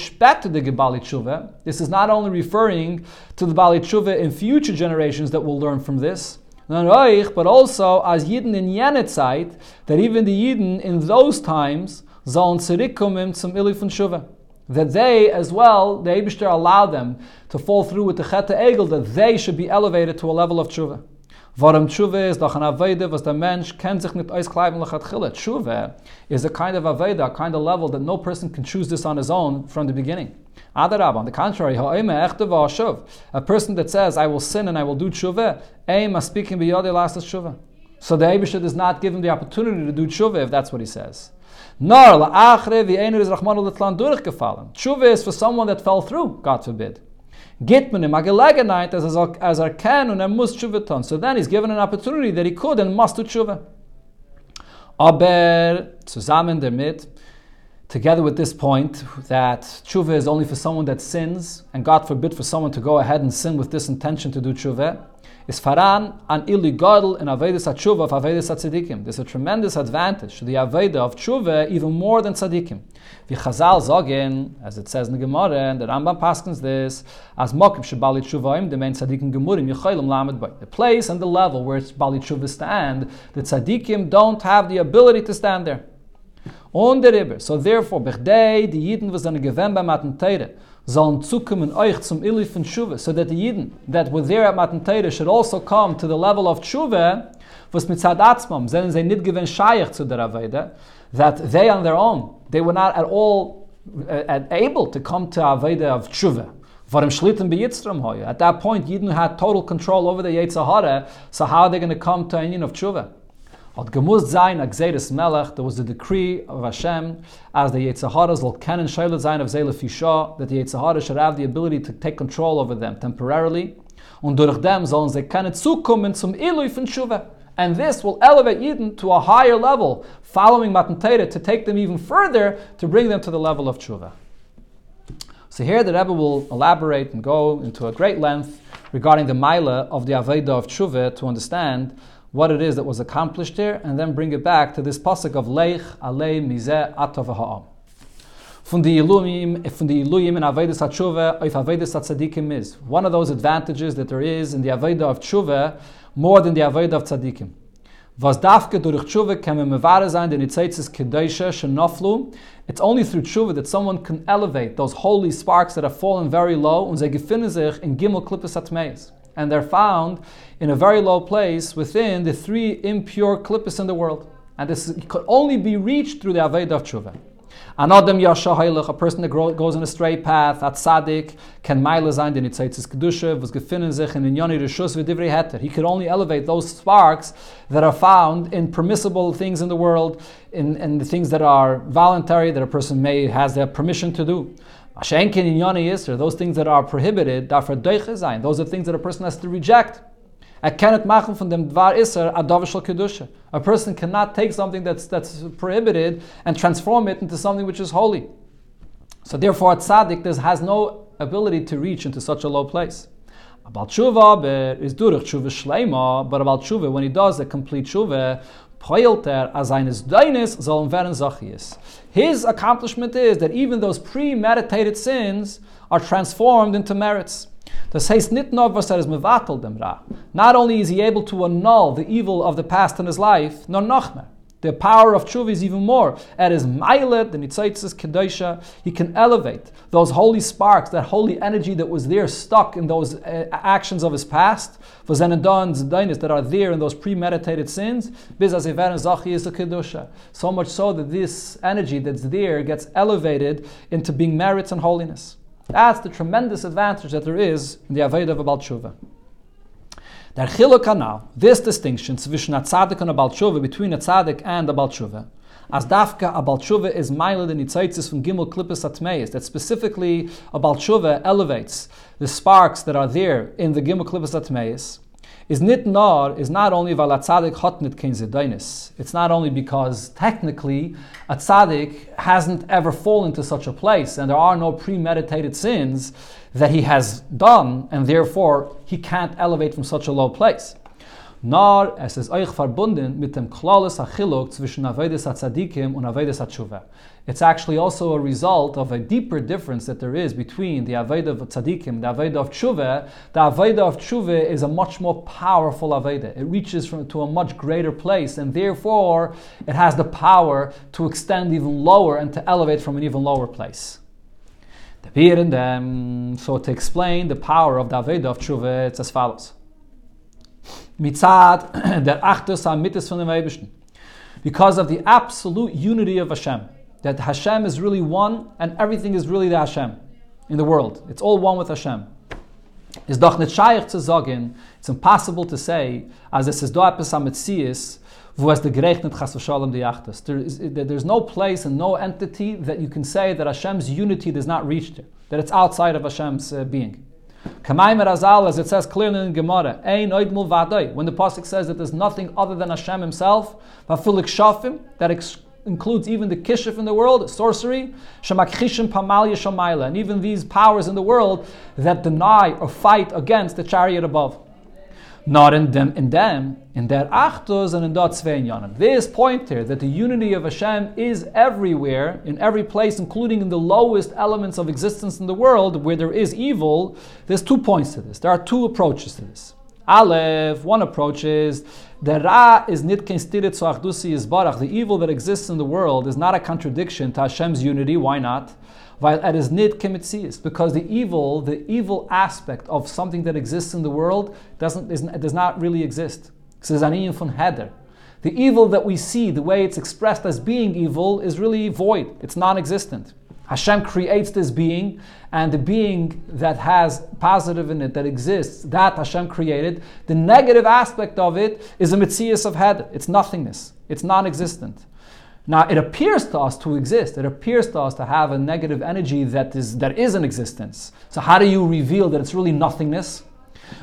[SPEAKER 1] to the Gebali Tshuva. This is not only referring to the Bali Tshuva in future generations that will learn from this, but also as Yidden in Zeit, that even the Yidden in those times sollen zurückkommen zum Ili Tshuva. That they as well, the Abishter allowed them to fall through with the Cheta Egel, that they should be elevated to a level of Tshuva. Warum Tshuva is doch an Aveda, was der Mensch kennt sich nicht auskleiben lechatchila. Tshuva is a kind of Aveda, a kind of level that no person can choose this on his own from the beginning. Adarab, on the contrary, a person that says, I will sin and I will do tshuva, aim speaking biyode last tshuva. So the Abishah does not give him the opportunity to do tshuva if that's what he says. Nor la'achre v'einer is rachmanu l'tlan durchgefallen. Tshuva is for someone that fell through, God forbid. Git man him as as er can and er muss So then he's given an opportunity that he could and must do tshuva. Aber zusammen damit together with this point that tshuva is only for someone that sins, and God forbid for someone to go ahead and sin with this intention to do tshuva, is faran an ili gadol in avedis tshuva of avedis tzadikim. There's a tremendous advantage to the aveda of tshuva even more than tzadikim. Vi chazal zogin, as it says in the Gemara, and the Rambam paskins this, as mokim shebali tshuvaim, the main tzadikim gemurim yichaylim lamed by. The place and the level where it's bali tshuva stand, the tzadikim don't have the ability to stand there on der Ribber. So therefore, bechdei, die Jiden, was seine gewähnt bei Matan Teire, sollen zukommen euch zum Ili von Tshuva, so that the Jiden that were there at Matan Teire should also come to the level of Tshuva, was mit Zad Atzmam, sind sie nicht gewähnt scheich zu der that they on their own, they were not at all uh, able to come to Aveide of Tshuva. Varim Shlitten Beyitzram Hoya. At that point, Yidden had total control over the Yetzirah, so how are they going to come to union of Tshuva? Hat Gemuz sein a gzeres melech, there was a decree of Hashem, as the Yetzaharas will kennen shayla sein of Zele Fisha, that the Yetzahara should have the ability to take control over them temporarily, und durch dem sollen sie kennen zukommen zum Ilui von Tshuva. And this will elevate Yidden to a higher level, following Matan Torah, to take them even further, to bring them to the level of Tshuva. So here the Rebbe will elaborate and go into a great length regarding the Maila of the Aveda of Tshuva to understand what it is that was accomplished here, and then bring it back to this pasuk of Leich Alei Mizeh Atov Ha'am. From the Iluyim and Avedis is. One of those advantages that there is in the Aveda of Tshuva, more than the Aveda of Tzadikim. Was dafke Tshuva kann man mevare sein, den Itzeitzes Kedesha. It's only through Tshuva that someone can elevate those holy sparks that have fallen very low, und sie gefinnen in Gimel Klippes Atmeis and they're found in a very low place within the three impure klippos in the world. And this could only be reached through the Aved of Tshuva. An Adam Yasha a person that goes on a straight path, at Sadik, can Meile sein, den Kedusha, was gefinnen sich in Rishus v'divrei heter. He could only elevate those sparks that are found in permissible things in the world, in, in the things that are voluntary, that a person may has the permission to do. Ashenkin in Yisr, those things that are prohibited, dafür sein. Those are things that a person has to reject. Von dem Dvar adavishal kedusha. A person cannot take something that's that's prohibited and transform it into something which is holy. So therefore, a tzaddik has no ability to reach into such a low place. About tshuva is durich tshuva shleima, but about tshuva, when he does a complete tshuva, poilter as eines sollen werden. His accomplishment is that even those premeditated sins are transformed into merits. Das heißt nicht nur, was er ist mevatel dem Ra. Not only is he able to annul the evil of the past in his life, nor noch mehr. The power of tshuva is even more. At his mailet, the nitzaitzis kedosha, he can elevate those holy sparks, that holy energy that was there stuck in those uh, actions of his past, for zenadons that are there in those premeditated sins, is so much so that this energy that's there gets elevated into being merits and holiness. That's the tremendous advantage that there is in the Aveda of a Balshuva. Der Chiluk this distinction between a tzaddik and a baltshuva, between a tzaddik and a baltshuva, as dafka a baltshuva is miled in itzaitzis from gimel klippus atmeis, that specifically a baltshuva elevates the sparks that are there in the gimel klippus atmeis, is nit nor is not only weil a tzaddik hot nit zedainis. It's not only because technically a tzaddik hasn't ever fallen to such a place and there are no premeditated sins that he has done and therefore he can't elevate from such a low place. Nor es ist euch verbunden mit dem klales achilok zwischen Avedes HaTzadikim und Avedes HaTshuva. It's actually also a result of a deeper difference that there is between the Aveda of Tzadikim, and the Aveda of Tshuva. The Aveda of Tshuva is a much more powerful Aveda. It reaches from, to a much greater place, and therefore it has the power to extend even lower and to elevate from an even lower place. So to explain the power of the Aveda of Tshuva, it's as follows mitzad der achtus hamitis von dem Eibischen. Because of the absolute unity of Hashem. That Hashem is really one and everything is really the Hashem in the world. It's all one with Hashem. Is doch nicht shaykh zu sagen, it's impossible to say, as es ist do etwas wo es de gerechnet chas v'shalom di. There is, no place and no entity that you can say that Hashem's unity does not reach there, that it's outside of Hashem's uh, being. As it says clearly in Gemara, Ein when the Pasuk says that there's nothing other than Hashem Himself, Vafilik Shafim, that ex- includes even the kishif in the world, sorcery, Shemakchishim Pamal Yeshamayla, and even these powers in the world that deny or fight against the chariot above not in them, in them, in their achtos and in dot yanim. This point here that the unity of Hashem is everywhere, in every place, including in the lowest elements of existence in the world where there is evil. There's two points to this. There are two approaches to this. Aleph, one approach is the Ra is nitken stirit so achdusi is barach. The evil that exists in the world is not a contradiction to Hashem's unity. Why not? While at his nid because the evil, the evil aspect of something that exists in the world doesn't does not really exist. Says Aniyin von Heder. The evil that we see, the way it's expressed as being evil, is really void. It's non-existent. Hashem creates this being, and the being that has positive in it, that exists, that Hashem created, the negative aspect of it is a mitzias of head. It's nothingness. It's non-existent. Now it appears to us to exist. It appears to us to have a negative energy that is that is in existence. So how do you reveal that it's really nothingness?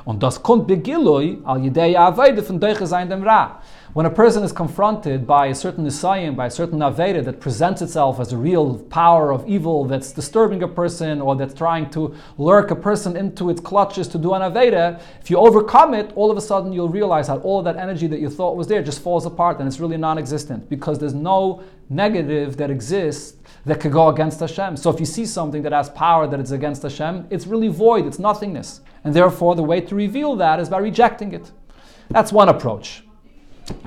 [SPEAKER 1] Und das kommt al yidei von dem Ra. When a person is confronted by a certain Nisayim, by a certain Aveda that presents itself as a real power of evil that's disturbing a person or that's trying to lurk a person into its clutches to do an Aveda, if you overcome it, all of a sudden you'll realize that all that energy that you thought was there just falls apart and it's really non existent because there's no negative that exists that could go against Hashem. So if you see something that has power that is against Hashem, it's really void, it's nothingness. And therefore, the way to reveal that is by rejecting it. That's one approach.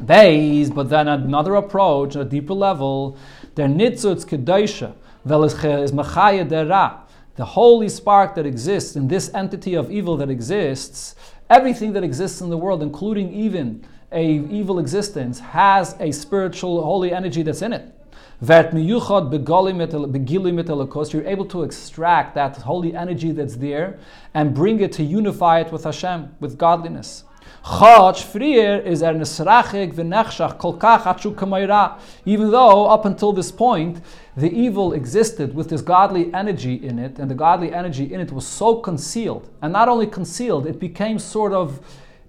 [SPEAKER 1] Base, but then another approach, a deeper level, der nitzutz kedosha, is machaya dera, the holy spark that exists in this entity of evil that exists, everything that exists in the world, including even a evil existence, has a spiritual holy energy that's in it. You're able to extract that holy energy that's there and bring it to unify it with Hashem, with godliness. Er. Even though up until this point the evil existed with this godly energy in it, and the godly energy in it was so concealed, and not only concealed, it became sort of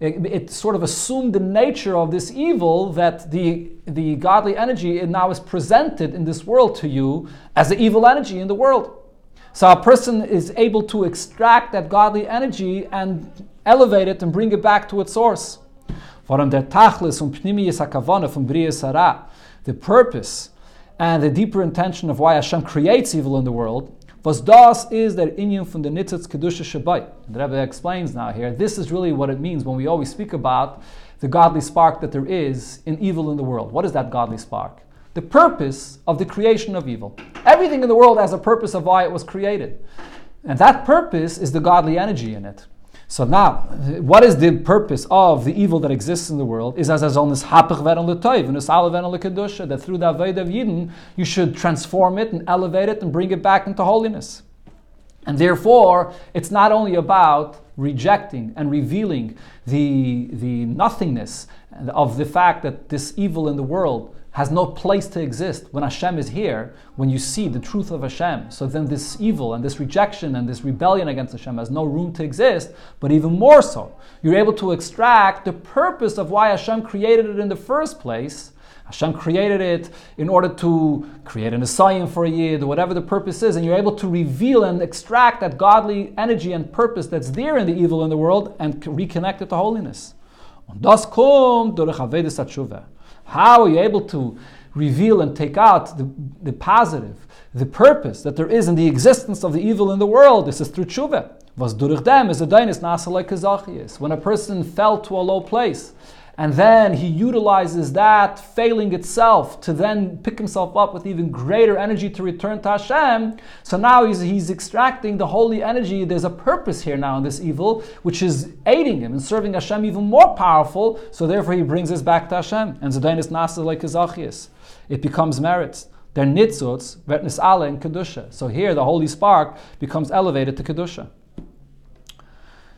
[SPEAKER 1] it, sort of assumed the nature of this evil that the, the godly energy now is presented in this world to you as the evil energy in the world. So a person is able to extract that godly energy and elevate it and bring it back to its source. The purpose and the deeper intention of why Hashem creates evil in the world was das is der inyan from the nitzitz kedusha shabai. The Rebbe explains now here. This is really what it means when we always speak about the godly spark that there is in evil in the world. What is that godly spark? the purpose of the creation of evil. Everything in the world has a purpose of why it was created. And that purpose is the godly energy in it. So now, what is the purpose of the evil that exists in the world? Is as as on this hapich veren letoiv and kedusha that through the avodah of Yidden you should transform it and elevate it and bring it back into holiness. And therefore, it's not only about rejecting and revealing the, the nothingness of the fact that this evil in the world has no place to exist when Hashem is here, when you see the truth of Hashem. So then this evil and this rejection and this rebellion against Hashem has no room to exist, but even more so, you're able to extract the purpose of why Hashem created it in the first place. Hashem created it in order to create an Messiah for a Yid, or whatever the purpose is, and you're able to reveal and extract that godly energy and purpose that's there in the evil in the world and reconnect it to holiness. Und das kommt durch how are you able to reveal and take out the, the positive, the purpose that there is in the existence of the evil in the world? This is through tshuva. Was durch dem is a dainis nasa like When a person fell to a low place, and then he utilizes that failing itself to then pick himself up with even greater energy to return to Hashem. So now he's, he's extracting the holy energy. There's a purpose here now in this evil, which is aiding him and serving Hashem even more powerful. So therefore he brings us back to Hashem. And Zedainis Nasa like Kazachias. It becomes merits. They're nitzuts, vetnis ale and kedusha. So here the holy spark becomes elevated to kedusha.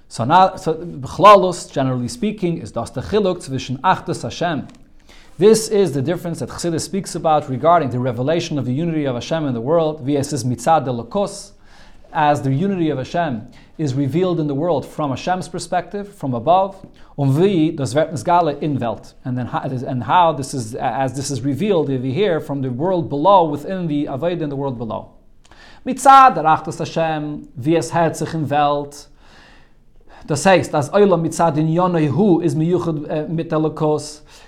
[SPEAKER 1] So now, so B'chlalus, generally speaking, is das the chiluk Achdus Hashem. This is the difference that Chassidus speaks about regarding the revelation of the unity of Hashem in the world, says mitzad delokos, as the unity of Hashem is revealed in the world from Hashem's perspective, from above, um wie das Wertnisgale in Welt, and then how, and how this is as this is revealed over here from the world below within the Avodah in the world below. Mitzad der Hashem, wie es in Welt, Das heißt, as Olam mitzad in Yonahu is miyuchad uh, mit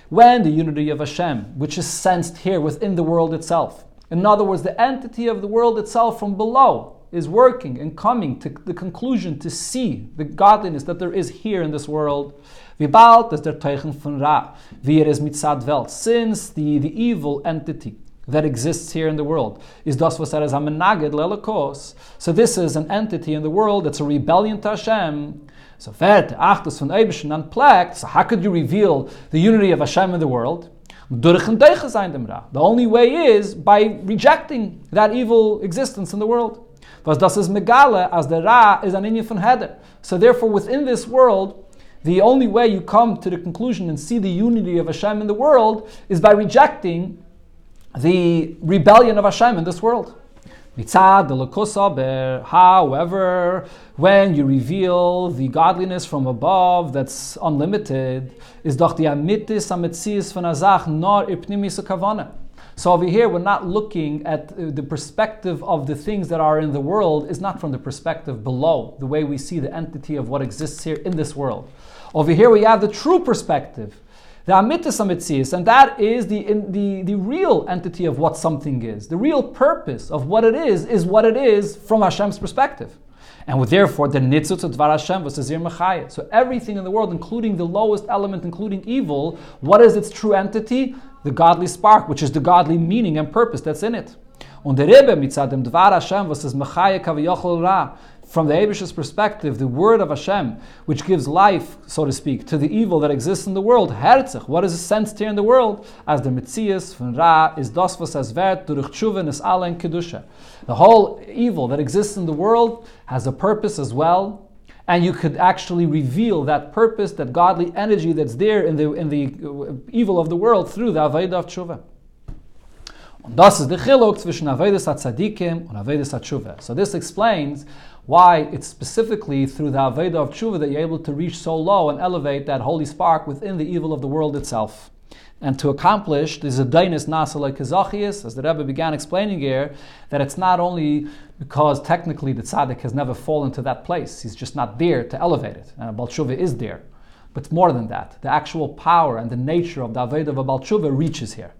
[SPEAKER 1] when the unity of Hashem, which is sensed here within the world itself. In other words, the entity of the world itself from below is working and coming to the conclusion to see the godliness that there is here in this world. Wie bald ist der von Ra, wie mitzad Welt, since the, the evil entity that exists here in the world is das was er is amenaged lelakos. So this is an entity in the world that's a rebellion to Hashem so vet achtus von Eibischen unplugged, so how could you reveal the unity of Hashem in the world? The only way is by rejecting that evil existence in the world. Was das megale as the ra is an inyan von heder. So therefore, within this world, the only way you come to the conclusion and see the unity of Hashem in the world is by rejecting the rebellion of Hashem in this world. However, when you reveal the godliness from above that's unlimited, is doch die amitis ametzias von azach nor ipnimis kavana. So over here, we're not looking at uh, the perspective of the things that are in the world, is not from the perspective below, the way we see the entity of what exists here in this world. Over here, we have the true perspective the amitis amitzias, and that is the, in, the, the real entity of what something is. The real purpose of what it is is what it is from Hashem's perspective. And therefore, the nitzut of Dvar Hashem was Azir Machaya. So everything in the world, including the lowest element, including evil, what is its true entity? The godly spark, which is the godly meaning and purpose that's in it. Und der Rebbe mitzad dem Dvar Hashem was es Machaya ra from the Abish's perspective, the word of Hashem, which gives life, so to speak, to the evil that exists in the world, Herzich, what is the sensed here in the world, as the Mitzias von Ra is das was as wert durch Tshuva is alle Kedusha. The whole evil that exists in the world has a purpose as well, and you could actually reveal that purpose, that godly energy that's there in the, in the uh, evil of the world through the Aveda of Tshuva. Und das ist der Chiluk zwischen Avedas HaTzadikim und Avedas HaTshuva. So this explains why it's specifically through the Aveda of Tshuva that you're able to reach so low and elevate that holy spark within the evil of the world itself. And to accomplish the Zedainis Nasale Kazachias, as the Rebbe began explaining here, that it's not only because technically the tzaddik has never fallen to that place, he's just not there to elevate it. And a Balshuva is there. But more than that. The actual power and the nature of the Aveda of a Balshuva reaches here.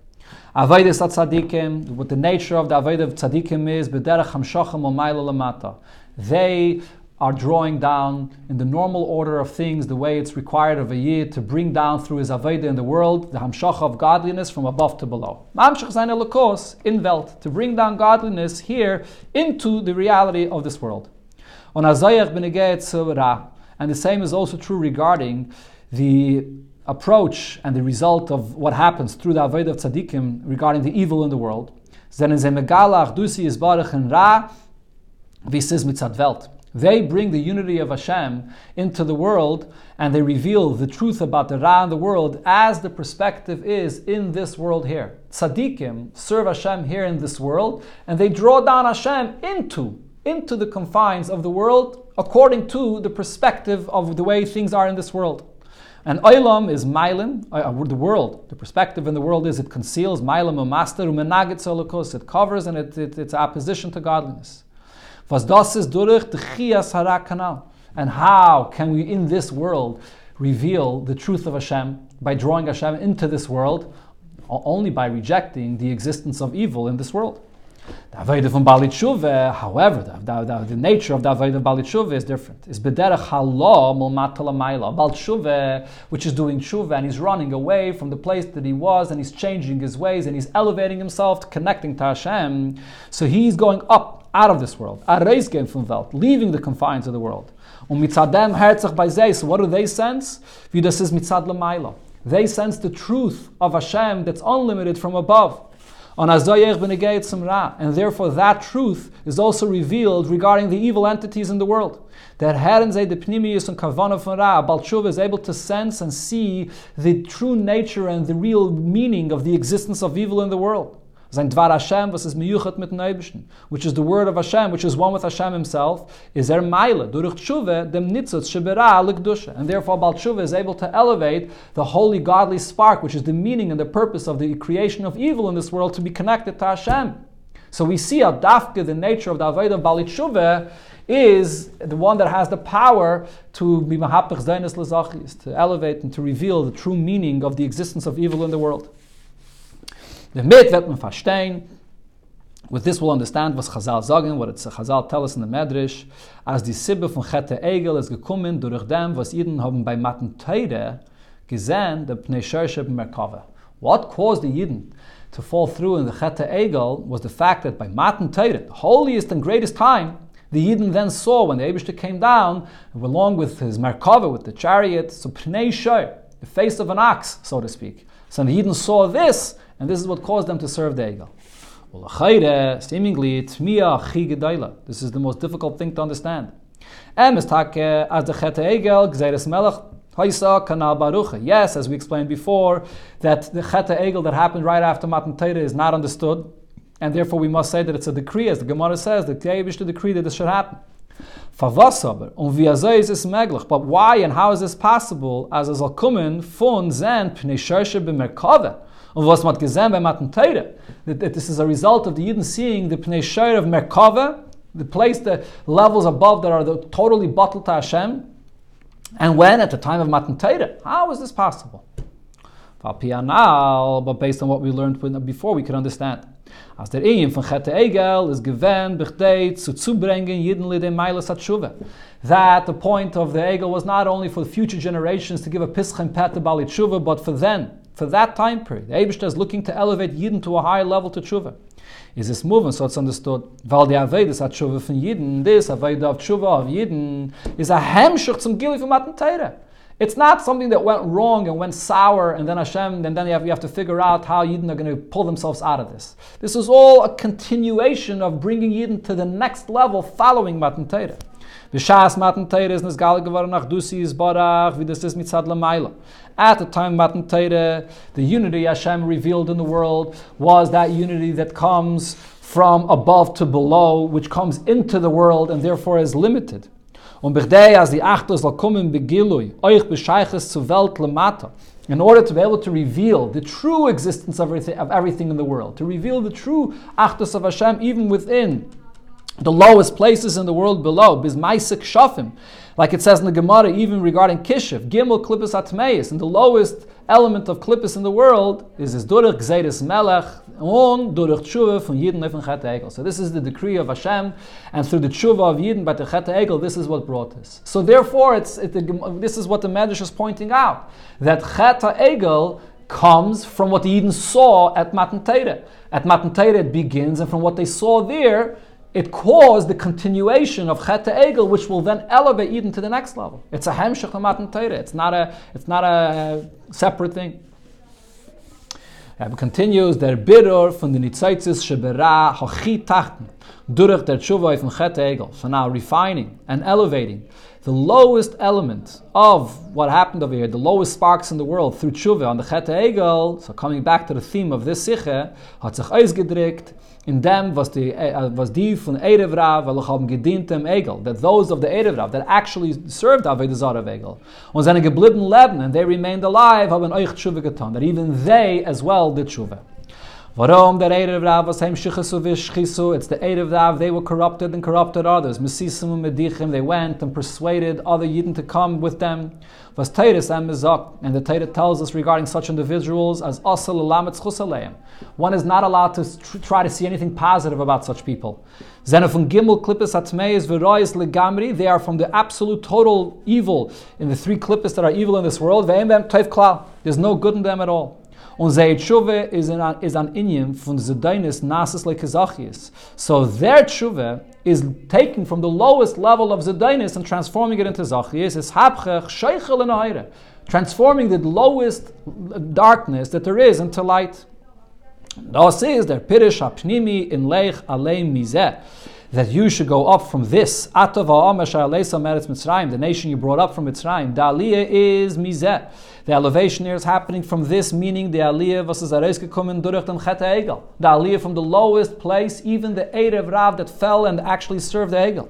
[SPEAKER 1] Avodah tzaddikim, what the nature of the Avodah of tzaddikim is, b'derech hamshochem o lamata. They are drawing down in the normal order of things, the way it's required of a yid to bring down through his Aveda in the world, the Hamshach of godliness from above to below. Mamshach seine Lekos in Welt, to bring down godliness here into the reality of this world. On and the same is also true regarding the approach and the result of what happens through the Aveda of Tzaddikim regarding the evil in the world. Then in Zemegalach Dusi is Barach and Ra, wie es ist mit Welt. They bring the unity of Hashem into the world and they reveal the truth about the Ra in the world as the perspective is in this world here. Tzaddikim serve Hashem here in this world and they draw down Hashem into, into the confines of the world according to the perspective of the way things are in this world. And oilam is mailim, uh, uh, the world. The perspective in the world is it conceals mailim master umenagit It covers and it, it, it's opposition to godliness. Was das ist durch chias. And how can we in this world reveal the truth of Hashem by drawing Hashem into this world? Only by rejecting the existence of evil in this world. The Avodah from Balit Shuve, however, the, the, the, nature of the Avodah of Balit Shuve is different. It's Bederach Halo Mulmatalamayla. Balit Shuve, which is doing Shuve, and he's running away from the place that he was, and he's changing his ways, and he's elevating himself, connecting to Hashem. So he's going up out of this world, Areisgen from Welt, leaving the confines of the world. Und mitzadem herzach So what do they sense? Wie das ist mitzad. They sense the truth of Hashem that's unlimited from above. And therefore that truth is also revealed regarding the evil entities in the world. That Herren the Pnimius and Kavana von Ra, Balchuva is able to sense and see the true nature and the real meaning of the existence of evil in the world. Sein Dvar Hashem, was is miyuchat mit Neibischen, which is the word of Hashem, which is one with Hashem himself, is er meile, durch tshuve, dem nitzutz shebera l'kdusha. And therefore, Bal Tshuva is able to elevate the holy, godly spark, which is the meaning and the purpose of the creation of evil in this world, to be connected to Hashem. So we see how dafke, the nature of the Avodah of Balit Tshuva, is the one that has the power to be mahapach zaynis lezachis, to elevate and to reveal the true meaning of the existence of evil in the world. Damit wird man verstehen, with this we'll understand was Chazal sagen, what it's Chazal tell us in the Medrash, as die Sibbe von Chete Egel ist gekommen durch dem, was Jeden haben bei Matan Teire gesehen, der Pnei Shershe Merkava. What caused the Yidden to fall through in the Chete Egel was the fact that by Matan Teire, the holiest and greatest time, the Yidden then saw when the Abishter came down, along with his Merkava, with the chariot, so Pnei the face of an ox, so to speak. So the Yidden saw this, and this is what caused them to serve the Egel. Seemingly, This is the most difficult thing to understand. Yes, as we explained before, that the Chet Egel that happened right after Matan Torah is not understood, and therefore we must say that it's a decree, as the Gemara says, the Teivish to decree that this should happen. Um but why and how is this possible? As es kommen von zen pnei. Und was man gesehen bei Matan that this is a result of the Yidden seeing the Pnei Shire of Merkava, the place, the levels above that are the, totally bottled to Hashem. And when? At the time of Matan Teire. How is this possible? But based on what we learned before, we can understand. As der Eim von Chete Egel is given bechdei zu zubringen Yidden lidei Meiles Hatshuva. That the point of the Egel was not only for future generations to give a pischem pet to Bali Tshuva, but for then, for that time period. The Abishta is looking to elevate Yidden to a higher level to tshuva. Is this moving? So it's understood. Weil die Avedas hat tshuva von Yidden, this Aveda of tshuva of Yidden, is a hemschuch zum Gili von Matan. It's not something that went wrong and went sour, and then Hashem, and then you have, you have to figure out how Yidden are going to pull themselves out of this. This is all a continuation of bringing Yidden to the next level following Matan Teire. B'shas Matan Teire is nisgal geworden nach Dusi is Barach, wie das ist mit Tzad At the time Matan Teire, the unity Hashem revealed in the world was that unity that comes from above to below, which comes into the world and therefore is limited. Und bichdei as die Achtos soll kommen begilui, euch bescheiches zu Welt lemata, in order to be able to reveal the true existence of everything, of everything in the world, to reveal the true Achtos of Hashem even within the lowest places in the world below, bismaisik shafim, like it says in the Gemara, even regarding Kishiv, Gimel Klippus Atmeis, and the lowest element of Klippus in the world is this Durach Gzeiris Melech, on Durach Tshuva from Yidden Chet Egel. So this is the decree of Hashem, and through the Tshuva of Yidden by the Chet Egel, this is what brought this. So therefore, it's, it, this is what the Medrash is pointing out, that Chet Egel comes from what the Yidden saw at Matan Torah. At Matan Torah it begins, and from what they saw there, it caused the continuation of Chet Egel, which will then elevate Eden to the next level. It's a Hemshech Matan Torah. It's not a, it's not a separate thing. It continues, der Birur von den Nitzaitzis Shebera Hochi Tachten. Durch der Tshuva from Chet Egel. So now refining and elevating the lowest element of what happened over here, the lowest sparks in the world through Tshuva on the Chet Egel. So coming back to the theme of this Siche, hat sich in them was the uh, was die von Erev Rav haben gedient Egel. That those of the Erev Rav that actually served Avodah Zarah Egel. Und seine geblieben leben and they remained alive haben euch tshuva getan. That even they as well did tshuva Varom der Erev Rav was heim shichasu v'shchisu. It's the Erev Rav. They were corrupted and corrupted others. Mesisim medichim. They went and persuaded other Yidden to come with them. Was Teiris and Mizak. And the Torah tells us regarding such individuals as asal alametz chusaleim. One is not allowed to tr- try to see anything positive about such people. Zenefun gimel klippus atmeis v'rois legamri. They are from the absolute total evil in the three klippus that are evil in this world. There's no good in them at all. Und zij tshuve is an is an inyan from zedainis nasis like kazachias. So their tshuve is taken from the lowest level of zedainis and transforming it into zachias. Is hapchech sheichel and transforming the lowest darkness that there is into light. Das is der pirish apnimi in leich aleim mizeh that you should go up from this. The nation you brought up from Mitzrayim. The is mizeh. The elevation here is happening from this, meaning the aliyah versus gekommen durch den Egel. The aliyah from the lowest place, even the Erev Rav that fell and actually served the Egel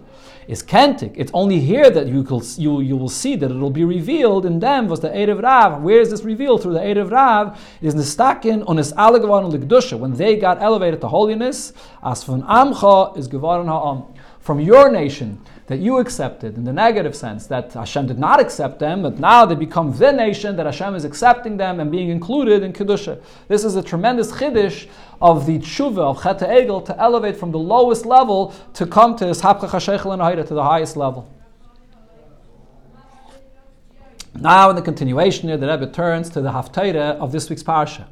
[SPEAKER 1] is Kentik. It's only here that you, will, you, you will see that it will be revealed in them was the of Rav. Where is this revealed? Through the of Rav is Nistakin on his Alagvan Ligdusha. When they got elevated to holiness, as from Amcha is Gevaran Ha'am. From your nation, that you accepted in the negative sense, that Hashem did not accept them, but now they become the nation that Hashem is accepting them and being included in Kedusha. This is a tremendous chiddush of the tshuva of Chet Egel to elevate from the lowest level to come to this Hapcha Chashechel to the highest level. Now, in the continuation here, the Rebbe turns to the Haftarah of this week's parsha.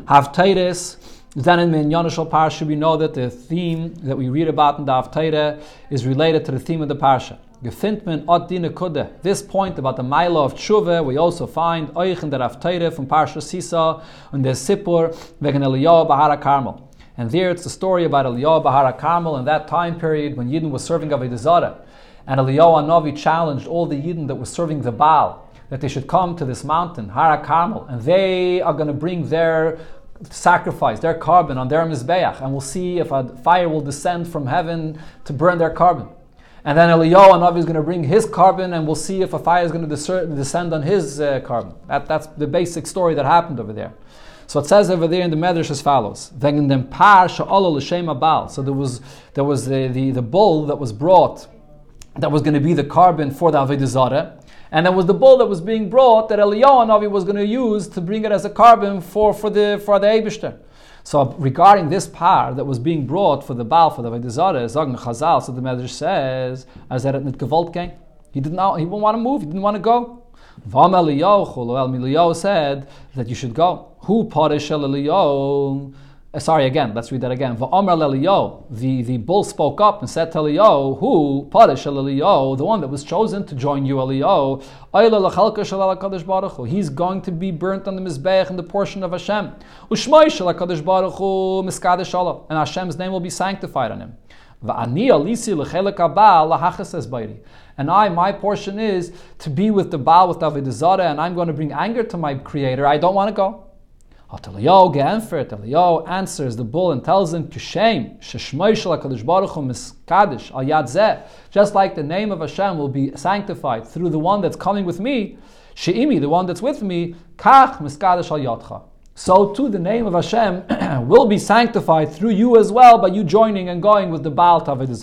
[SPEAKER 1] Haftarahs then in Minyanishal Parsha, we know that the theme that we read about in the Haftarah is related to the theme of the Parsha. Gefintmen od dine kude. This point about the Maila of Tshuva, we also find Oich in the from Parsha Sisa and the Sipur wegen Eliyahu Bahara Carmel. And there it's the story about Eliyahu Bahara Carmel in that time period when Yidden was serving Avodah Zarah. And Eliyahu Anavi challenged all the Yidden that were serving the Baal that they should come to this mountain, Hara Carmel, and they are going to bring their sacrifice their korban on their mizbeach, and we'll see if a fire will descend from heaven to burn their korban. And then Eliyahu Navi is going to bring his korban, and we'll see if a fire is going to descend on his uh, korban. That, that's the basic story that happened over there. So it says over there in the Medrash as follows. So there was there was the, the, the bull that was brought that was going to be the korban for the Avodah. And there was the bull that was being brought that Eliyahu Navi was going to use to bring it as a korban for, for the for the Eibishter. So regarding this par that was being brought for the Baal for the Vedizare, Zagn Chazal, so the Medrash says, as er nit gewollt gang. He didn't he didn't want to move, he didn't want to go. Vam Eliyahu said that you should go. Who parish Eliyahu? Uh, sorry, again, let's read that again. The, the bull spoke up and said to Eliyahu, who, Parish Eliyahu, the one that was chosen to join you, Eliyahu, he's going to be burnt on the Mizbeach in the portion of Hashem. And Hashem's name will be sanctified on him. And I, my portion is to be with the Baal, with David Zara, and I'm going to bring anger to my Creator. I don't want to go. Eliyahu ge'enfert, Eliyahu answers the bull and tells him, Kishem, sheshmoy HaKadosh Baruch Hu miskadish al Yadzeh. Just like the name of Hashem will be sanctified through the one that's coming with me, she'imi, the one that's with me, kach miskadish al yadcha. So too the name of Hashem will be sanctified through you as well by you joining and going with the Baal Tavid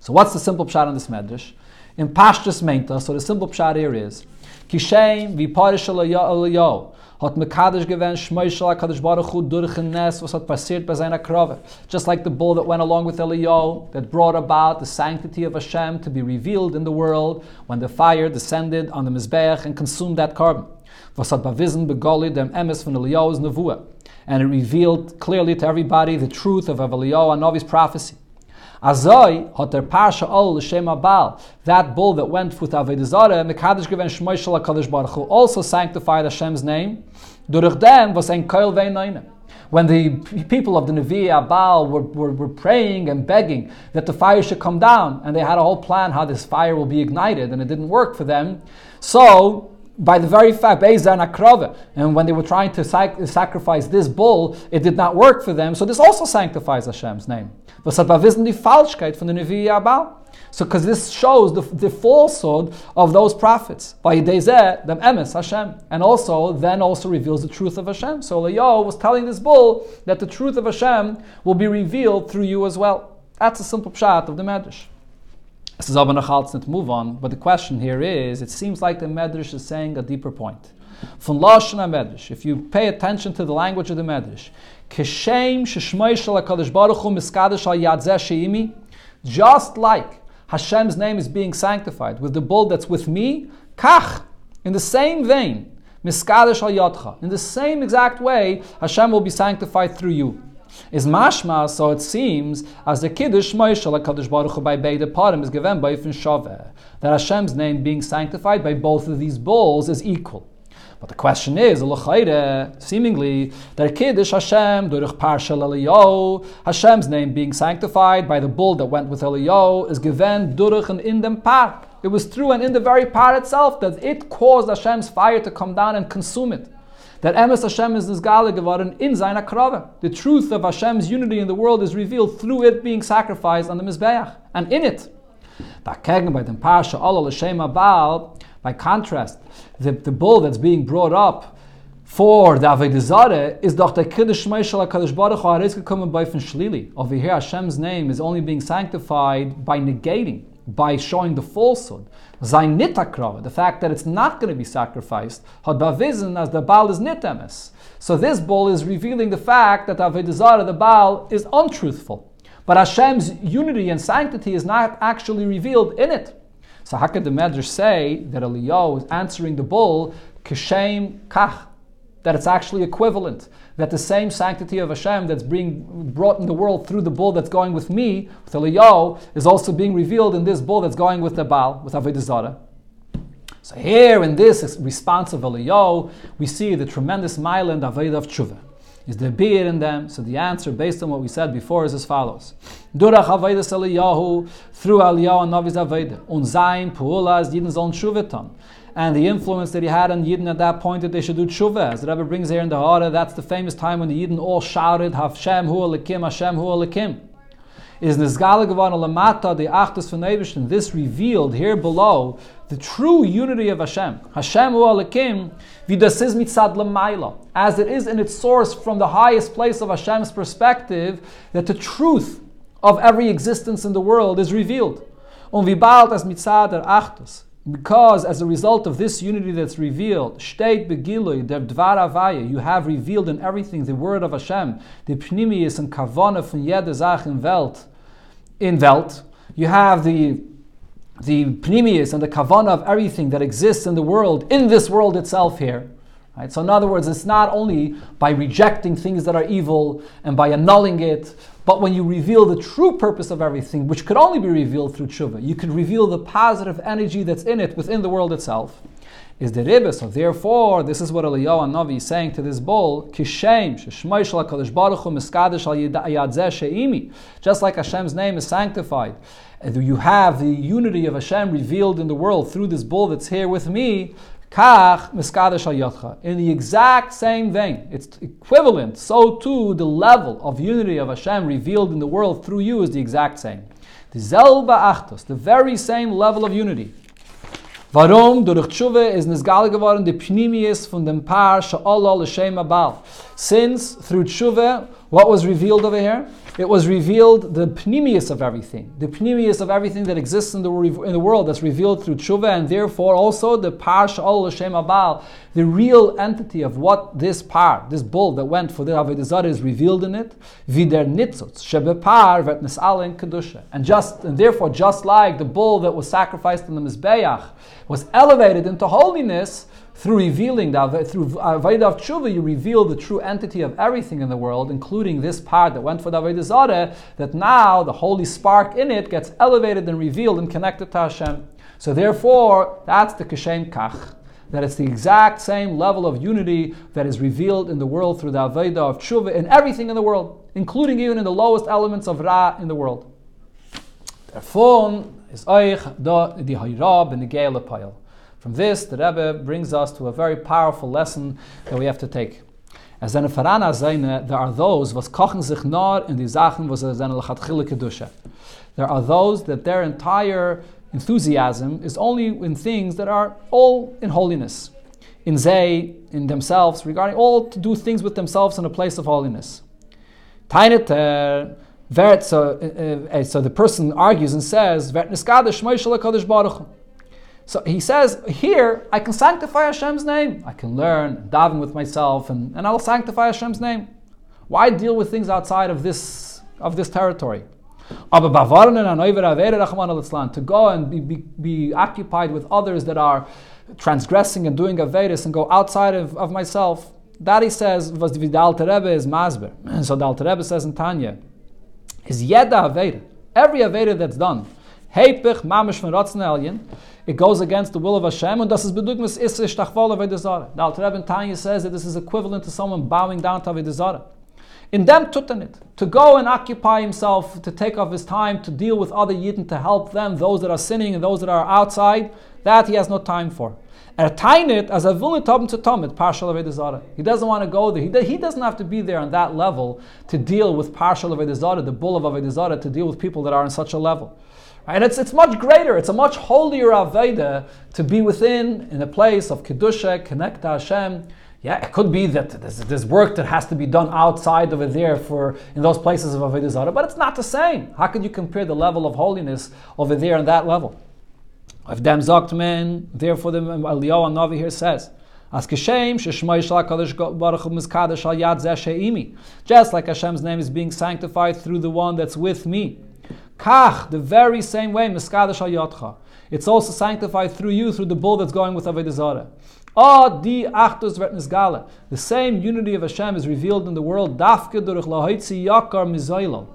[SPEAKER 1] So what's the simple pshat on this medrash? In Pashtus Meinta, so the simple pshat here is, Kishem v'parish Eliyahu hat Baruch Hu durch was hat passiert bei seiner Krove. Just like the bull that went along with Eliyahu, that brought about the sanctity of Hashem to be revealed in the world when the fire descended on the Mizbeach and consumed that korban. Was hat bewiesen begoli dem Emes von Eliyahu's Nevuah. And it revealed clearly to everybody the truth of Eliyahu and Novi's prophecy. Azoi hat der Parsha all l'shem abal. That bull that went with Avodah Zarah, Mekadosh given Shmoy Shel HaKadosh Baruch Hu, also sanctified Hashem's name. Was Koil when the people of the Nevi Abal were, were, were, praying and begging that the fire should come down, and they had a whole plan how this fire will be ignited, and it didn't work for them. So, by the very fact, and when they were trying to sac- sacrifice this bull, it did not work for them. So, this also sanctifies Hashem's name. So, because this shows the, the falsehood of those prophets. Hashem, and also then also reveals the truth of Hashem. So Eliyahu was telling this bull that the truth of Hashem will be revealed through you as well. That's a simple pshat of the Medrash. This is Abba to move on, but the question here is: It seems like the Medrash is saying a deeper point. From Lashon Medrash, if you pay attention to the language of the Medrash, Keshem sheshmei shel Baruch Hu miskadosh sheimi, just like Hashem's name is being sanctified with the bull that's with me, kach, in the same vein, miskadesh al yotcha, in the same exact way, Hashem will be sanctified through you. Is mashma, so it seems, as the kiddush moishal kadosh baruch Hu by beide parim is given by shaveh, that Hashem's name being sanctified by both of these bulls is equal. But the question is, seemingly, that Kiddush Hashem, Duruch Parshal Eliyahu, Hashem's name being sanctified by the bull that went with Eliyahu, is given Duruch and in them par. It was through and in the very par itself that it caused Hashem's fire to come down and consume it. That Emes Hashem is Nizgale geworden in seiner Krave. The truth of Hashem's unity in the world is revealed through it being sacrificed on the Mizbeach. And in it, by contrast, the, the bull that's being brought up for the Avodah is doch der Kiddush Shmeishal HaKadosh Baruch Hu Haris gekommen by von Shlili. Over here, Hashem's name is only being sanctified by negating, by showing the falsehood. The fact that it's not going to be sacrificed, had bavizin as the Baal is nitemes. So this bull is revealing the fact that Avodah the Baal, is untruthful. But Hashem's unity and sanctity is not actually revealed in it. So how could the Medrash say that Eliyahu is answering the bull kishem kach? That it's actually equivalent. That the same sanctity of Hashem that's being brought in the world through the bull that's going with me, with Eliyahu, is also being revealed in this bull that's going with the Baal, with Avodah Zarah. So here in this response of Eliyahu, we see the tremendous mile and Avodah of Tshuva. Is there beer in them? So the answer, based on what we said before, is as follows: Durach Avedas Eliyahu through Eliyahu and Navi's Aveda, sein Puulas Yidden zon Shuveton. And the influence that he had on Yidden at that point that they should do tshuva. As the Rebbe brings here in the Hara, that's the famous time when the Yidden all shouted, Hashem hu alikim, Hashem hu alikim is Nizgala Gavana Lamata, the Achtus von This revealed here below the true unity of Hashem. Hashem Hu Alakim, Vidasiz Mitzad Lamaila. As it is in its source from the highest place of Hashem's perspective, that the truth of every existence in the world is revealed. Und wie as Mitzad der Achtus. Because as a result of this unity that's revealed, Shteit Begilui, der Dvar you have revealed in everything the word of Hashem, the Pnimius and Kavana von jede Zach in Welt, in Welt. You have the the Pnimius and the Kavana of everything that exists in the world, in this world itself here. Right? So, in other words, it's not only by rejecting things that are evil and by annulling it, but when you reveal the true purpose of everything, which could only be revealed through tshuva, you could reveal the positive energy that's in it within the world itself. Is the Rebbe, so therefore, this is what Eliyahu Navi is saying to this bull. Just like Hashem's name is sanctified, you have the unity of Hashem revealed in the world through this bull that's here with me, Kach In the exact same vein, it's equivalent. So too, the level of unity of Hashem revealed in the world through you is the exact same. The zelba achtos, the very same level of unity. Warum? Durch Tshuva is nizgal geworden the pnimius von dem Paar Sha'Allah l'shem abal. Since through Tshuva, what was revealed over here? It was revealed the pnimius of everything, the pnimius of everything that exists in the, in the world that's revealed through tshuva, and therefore also the par sh'ol l'shem abal, the real entity of what this par, this bull that went for the avodah is revealed in it. Vider nitzotz shebepar nesalen kedusha, and just and therefore just like the bull that was sacrificed in the mizbeach was elevated into holiness through revealing that through uh, Avodah of Tshuva, you reveal the true entity of everything in the world, including this part that went for the Avodah Zareh, that now the holy spark in it gets elevated and revealed and connected to Hashem. So therefore, that's the Kishem Kach. that it's the exact same level of unity that is revealed in the world through the Aveda of Tshuva in everything in the world, including even in the lowest elements of Ra in the world. Therefore, is Oich the Hayra ben From this, the Rebbe brings us to a very powerful lesson that we have to take. As seine Verana seine, there are those, was kochen sich nur in die Sachen, was seine Lachatchile Kedusha. There are those that their entire enthusiasm is only in things that are all in holiness, in they, in themselves, regarding all to do things with themselves in a place of holiness. Tainet, so, uh, uh, so the person argues and says, so he says, here, I can sanctify Hashem's name. I can learn, daven with myself, and, and I'll sanctify Hashem's name. Why deal with things outside of this, of this territory? To go and be, be, be occupied with others that are transgressing and doing Avedis and go outside of, of myself, that he says, was the Alter Rebbe is Masber. So the Alter Rebbe says in Tanya, is Yeda Aveda. Every Aveda that's done, Heipich Mamish von it goes against the will of Hashem, and das is bedugmas is ishtachval Avodah Zarah. The Alter Rebbe Tanya says that this is equivalent to someone bowing down to Avodah Zarah. In them tutanit, to go and occupy himself, to take off his time to deal with other yidden, to help them, those that are sinning and those that are outside, that he has no time for. Er teinit as a vulnitom to tomit, partial of He doesn't want to go there. He, he doesn't have to be there on that level to deal with partial of the bull of Avodah Zarah, to deal with people that are on such a level. And it's, it's much greater, it's a much holier Aveda to be within, in a place of Kedusha, connect to Hashem. Yeah, it could be that there's, there's work that has to be done outside over there for in those places of Avodah Zarah, but it's not the same. How could you compare the level of holiness over there and that level? If zogt men, therefore the Eliyahu Navi here says, as kashem baruch Just like Hashem's name is being sanctified through the one that's with me. Kach, the very same way, miskadosh al yotcha. It's also sanctified through you, through the bull that's going with Avodah Zarah. Ah, di achtus gala. The same unity of Hashem is revealed in the world. Dafke durch lahoitzi yakar mizaylal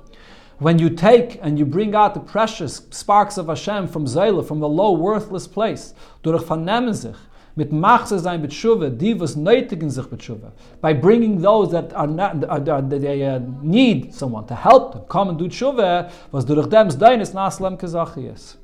[SPEAKER 1] when you take and you bring out the precious sparks of Hashem from Zayla, from the low, worthless place, durch vernehmen sich, mit Machse sein betshuva, die was nötigen sich betshuva, by bringing those that are not, are, are, they uh, need someone to help them come and do tshuva, was durch dem deines naslam kezachias.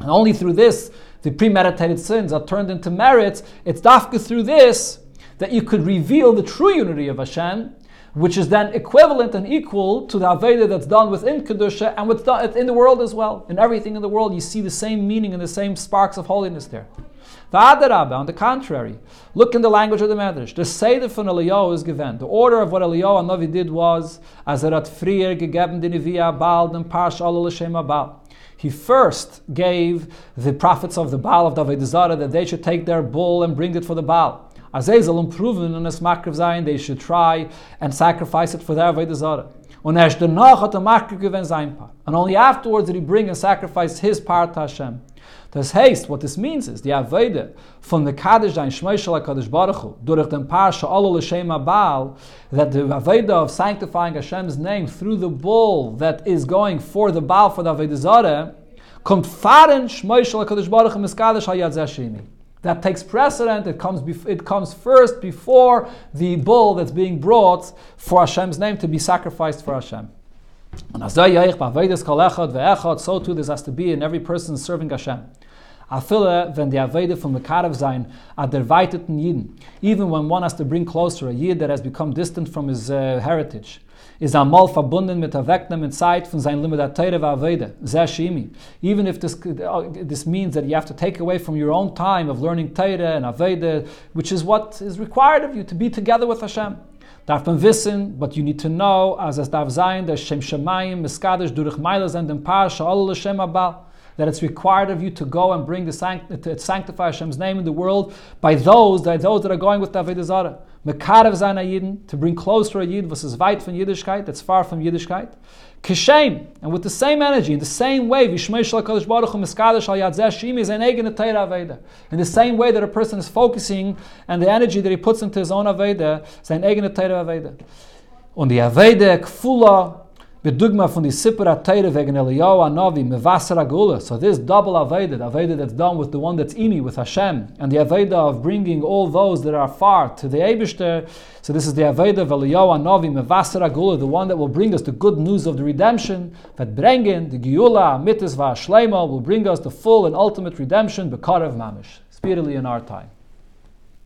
[SPEAKER 1] And only through this, the premeditated sins are turned into merits. It's dafka through this that you could reveal the true unity of Hashem which is then equivalent and equal to the Aveda that's done within Kedusha and done in the world as well. In everything in the world, you see the same meaning and the same sparks of holiness there. On the contrary, look in the language of the Medrash. The Seder from Eliyahu is given. The order of what Eliyahu Navi did was, as Arat Frier gegeben den Neviah Baal, den Parsh L'Shem Baal. He first gave the prophets of the Baal of Avodah Zarah that they should take their bull and bring it for the Baal. Azazel um, proven in es Makriv Zayin, they should try and sacrifice it for their Avodah Zarah. Und. And only afterwards did he bring and sacrifice his part to Hashem. Das heißt, what this means is, the Aveda from the Kaddish Zayin Shmei Shal HaKadosh Baruch Hu, durch den Parsha Olo L'Shem Baal, that the Aveda of sanctifying Hashem's name through the bull that is going for the Baal for the Avodah Zarah, kommt fahren Shmei Shal HaKadosh Baruch Hu miskadish hayad zeh that takes precedent. It comes, bef- it comes first before the bull that's being brought for Hashem's name to be sacrificed for Hashem. So too this has to be in every person serving Hashem. Afille, wenn die Avede from the Karev sein, at der weiteten Yidden, even when one has to bring closer a Yid that has become distant from his uh, heritage is einmal verbunden mit der Wegnehmen Zeit von seinem Limit der Aveda, sehr. Even if this, this means that you have to take away from your own time of learning Teire and Aveda, which is what is required of you to be together with Hashem. Darf man wissen, but you need to know, as es darf sein, der Shem Shemayim, Miskadish, durch Meilas and Parsha, all Shem Abal, that it's required of you to go and bring the sanct- to sanctify Hashem's name in the world by those that those that are going with Avodah Zarah. Mekarev Zana Yidden, to bring closer a Yid, was is weit from Yiddishkeit, that's far from Yiddishkeit. Kishem, and with the same energy, in the same way. In the same way that a person is focusing and the energy that he puts into his own Aveda, is an Egen Teira Aveda. Und die Aveda Kfula Bedugma von die Sipra Teire wegen Eliyahu Anovi, Mevasar Agula. So this double Aveda, the Aveda that's done with the one that's Imi, with Hashem, and the Aveda of bringing all those that are far to the Eibishter. So this is the Aveda of Eliyahu Anovi, Mevasar Agula, the one that will bring us the good news of the redemption, that bringen, the Giula, Mitzvah, Shleima, will bring us the full and ultimate redemption, Bekarav Mamish, speedily in our time.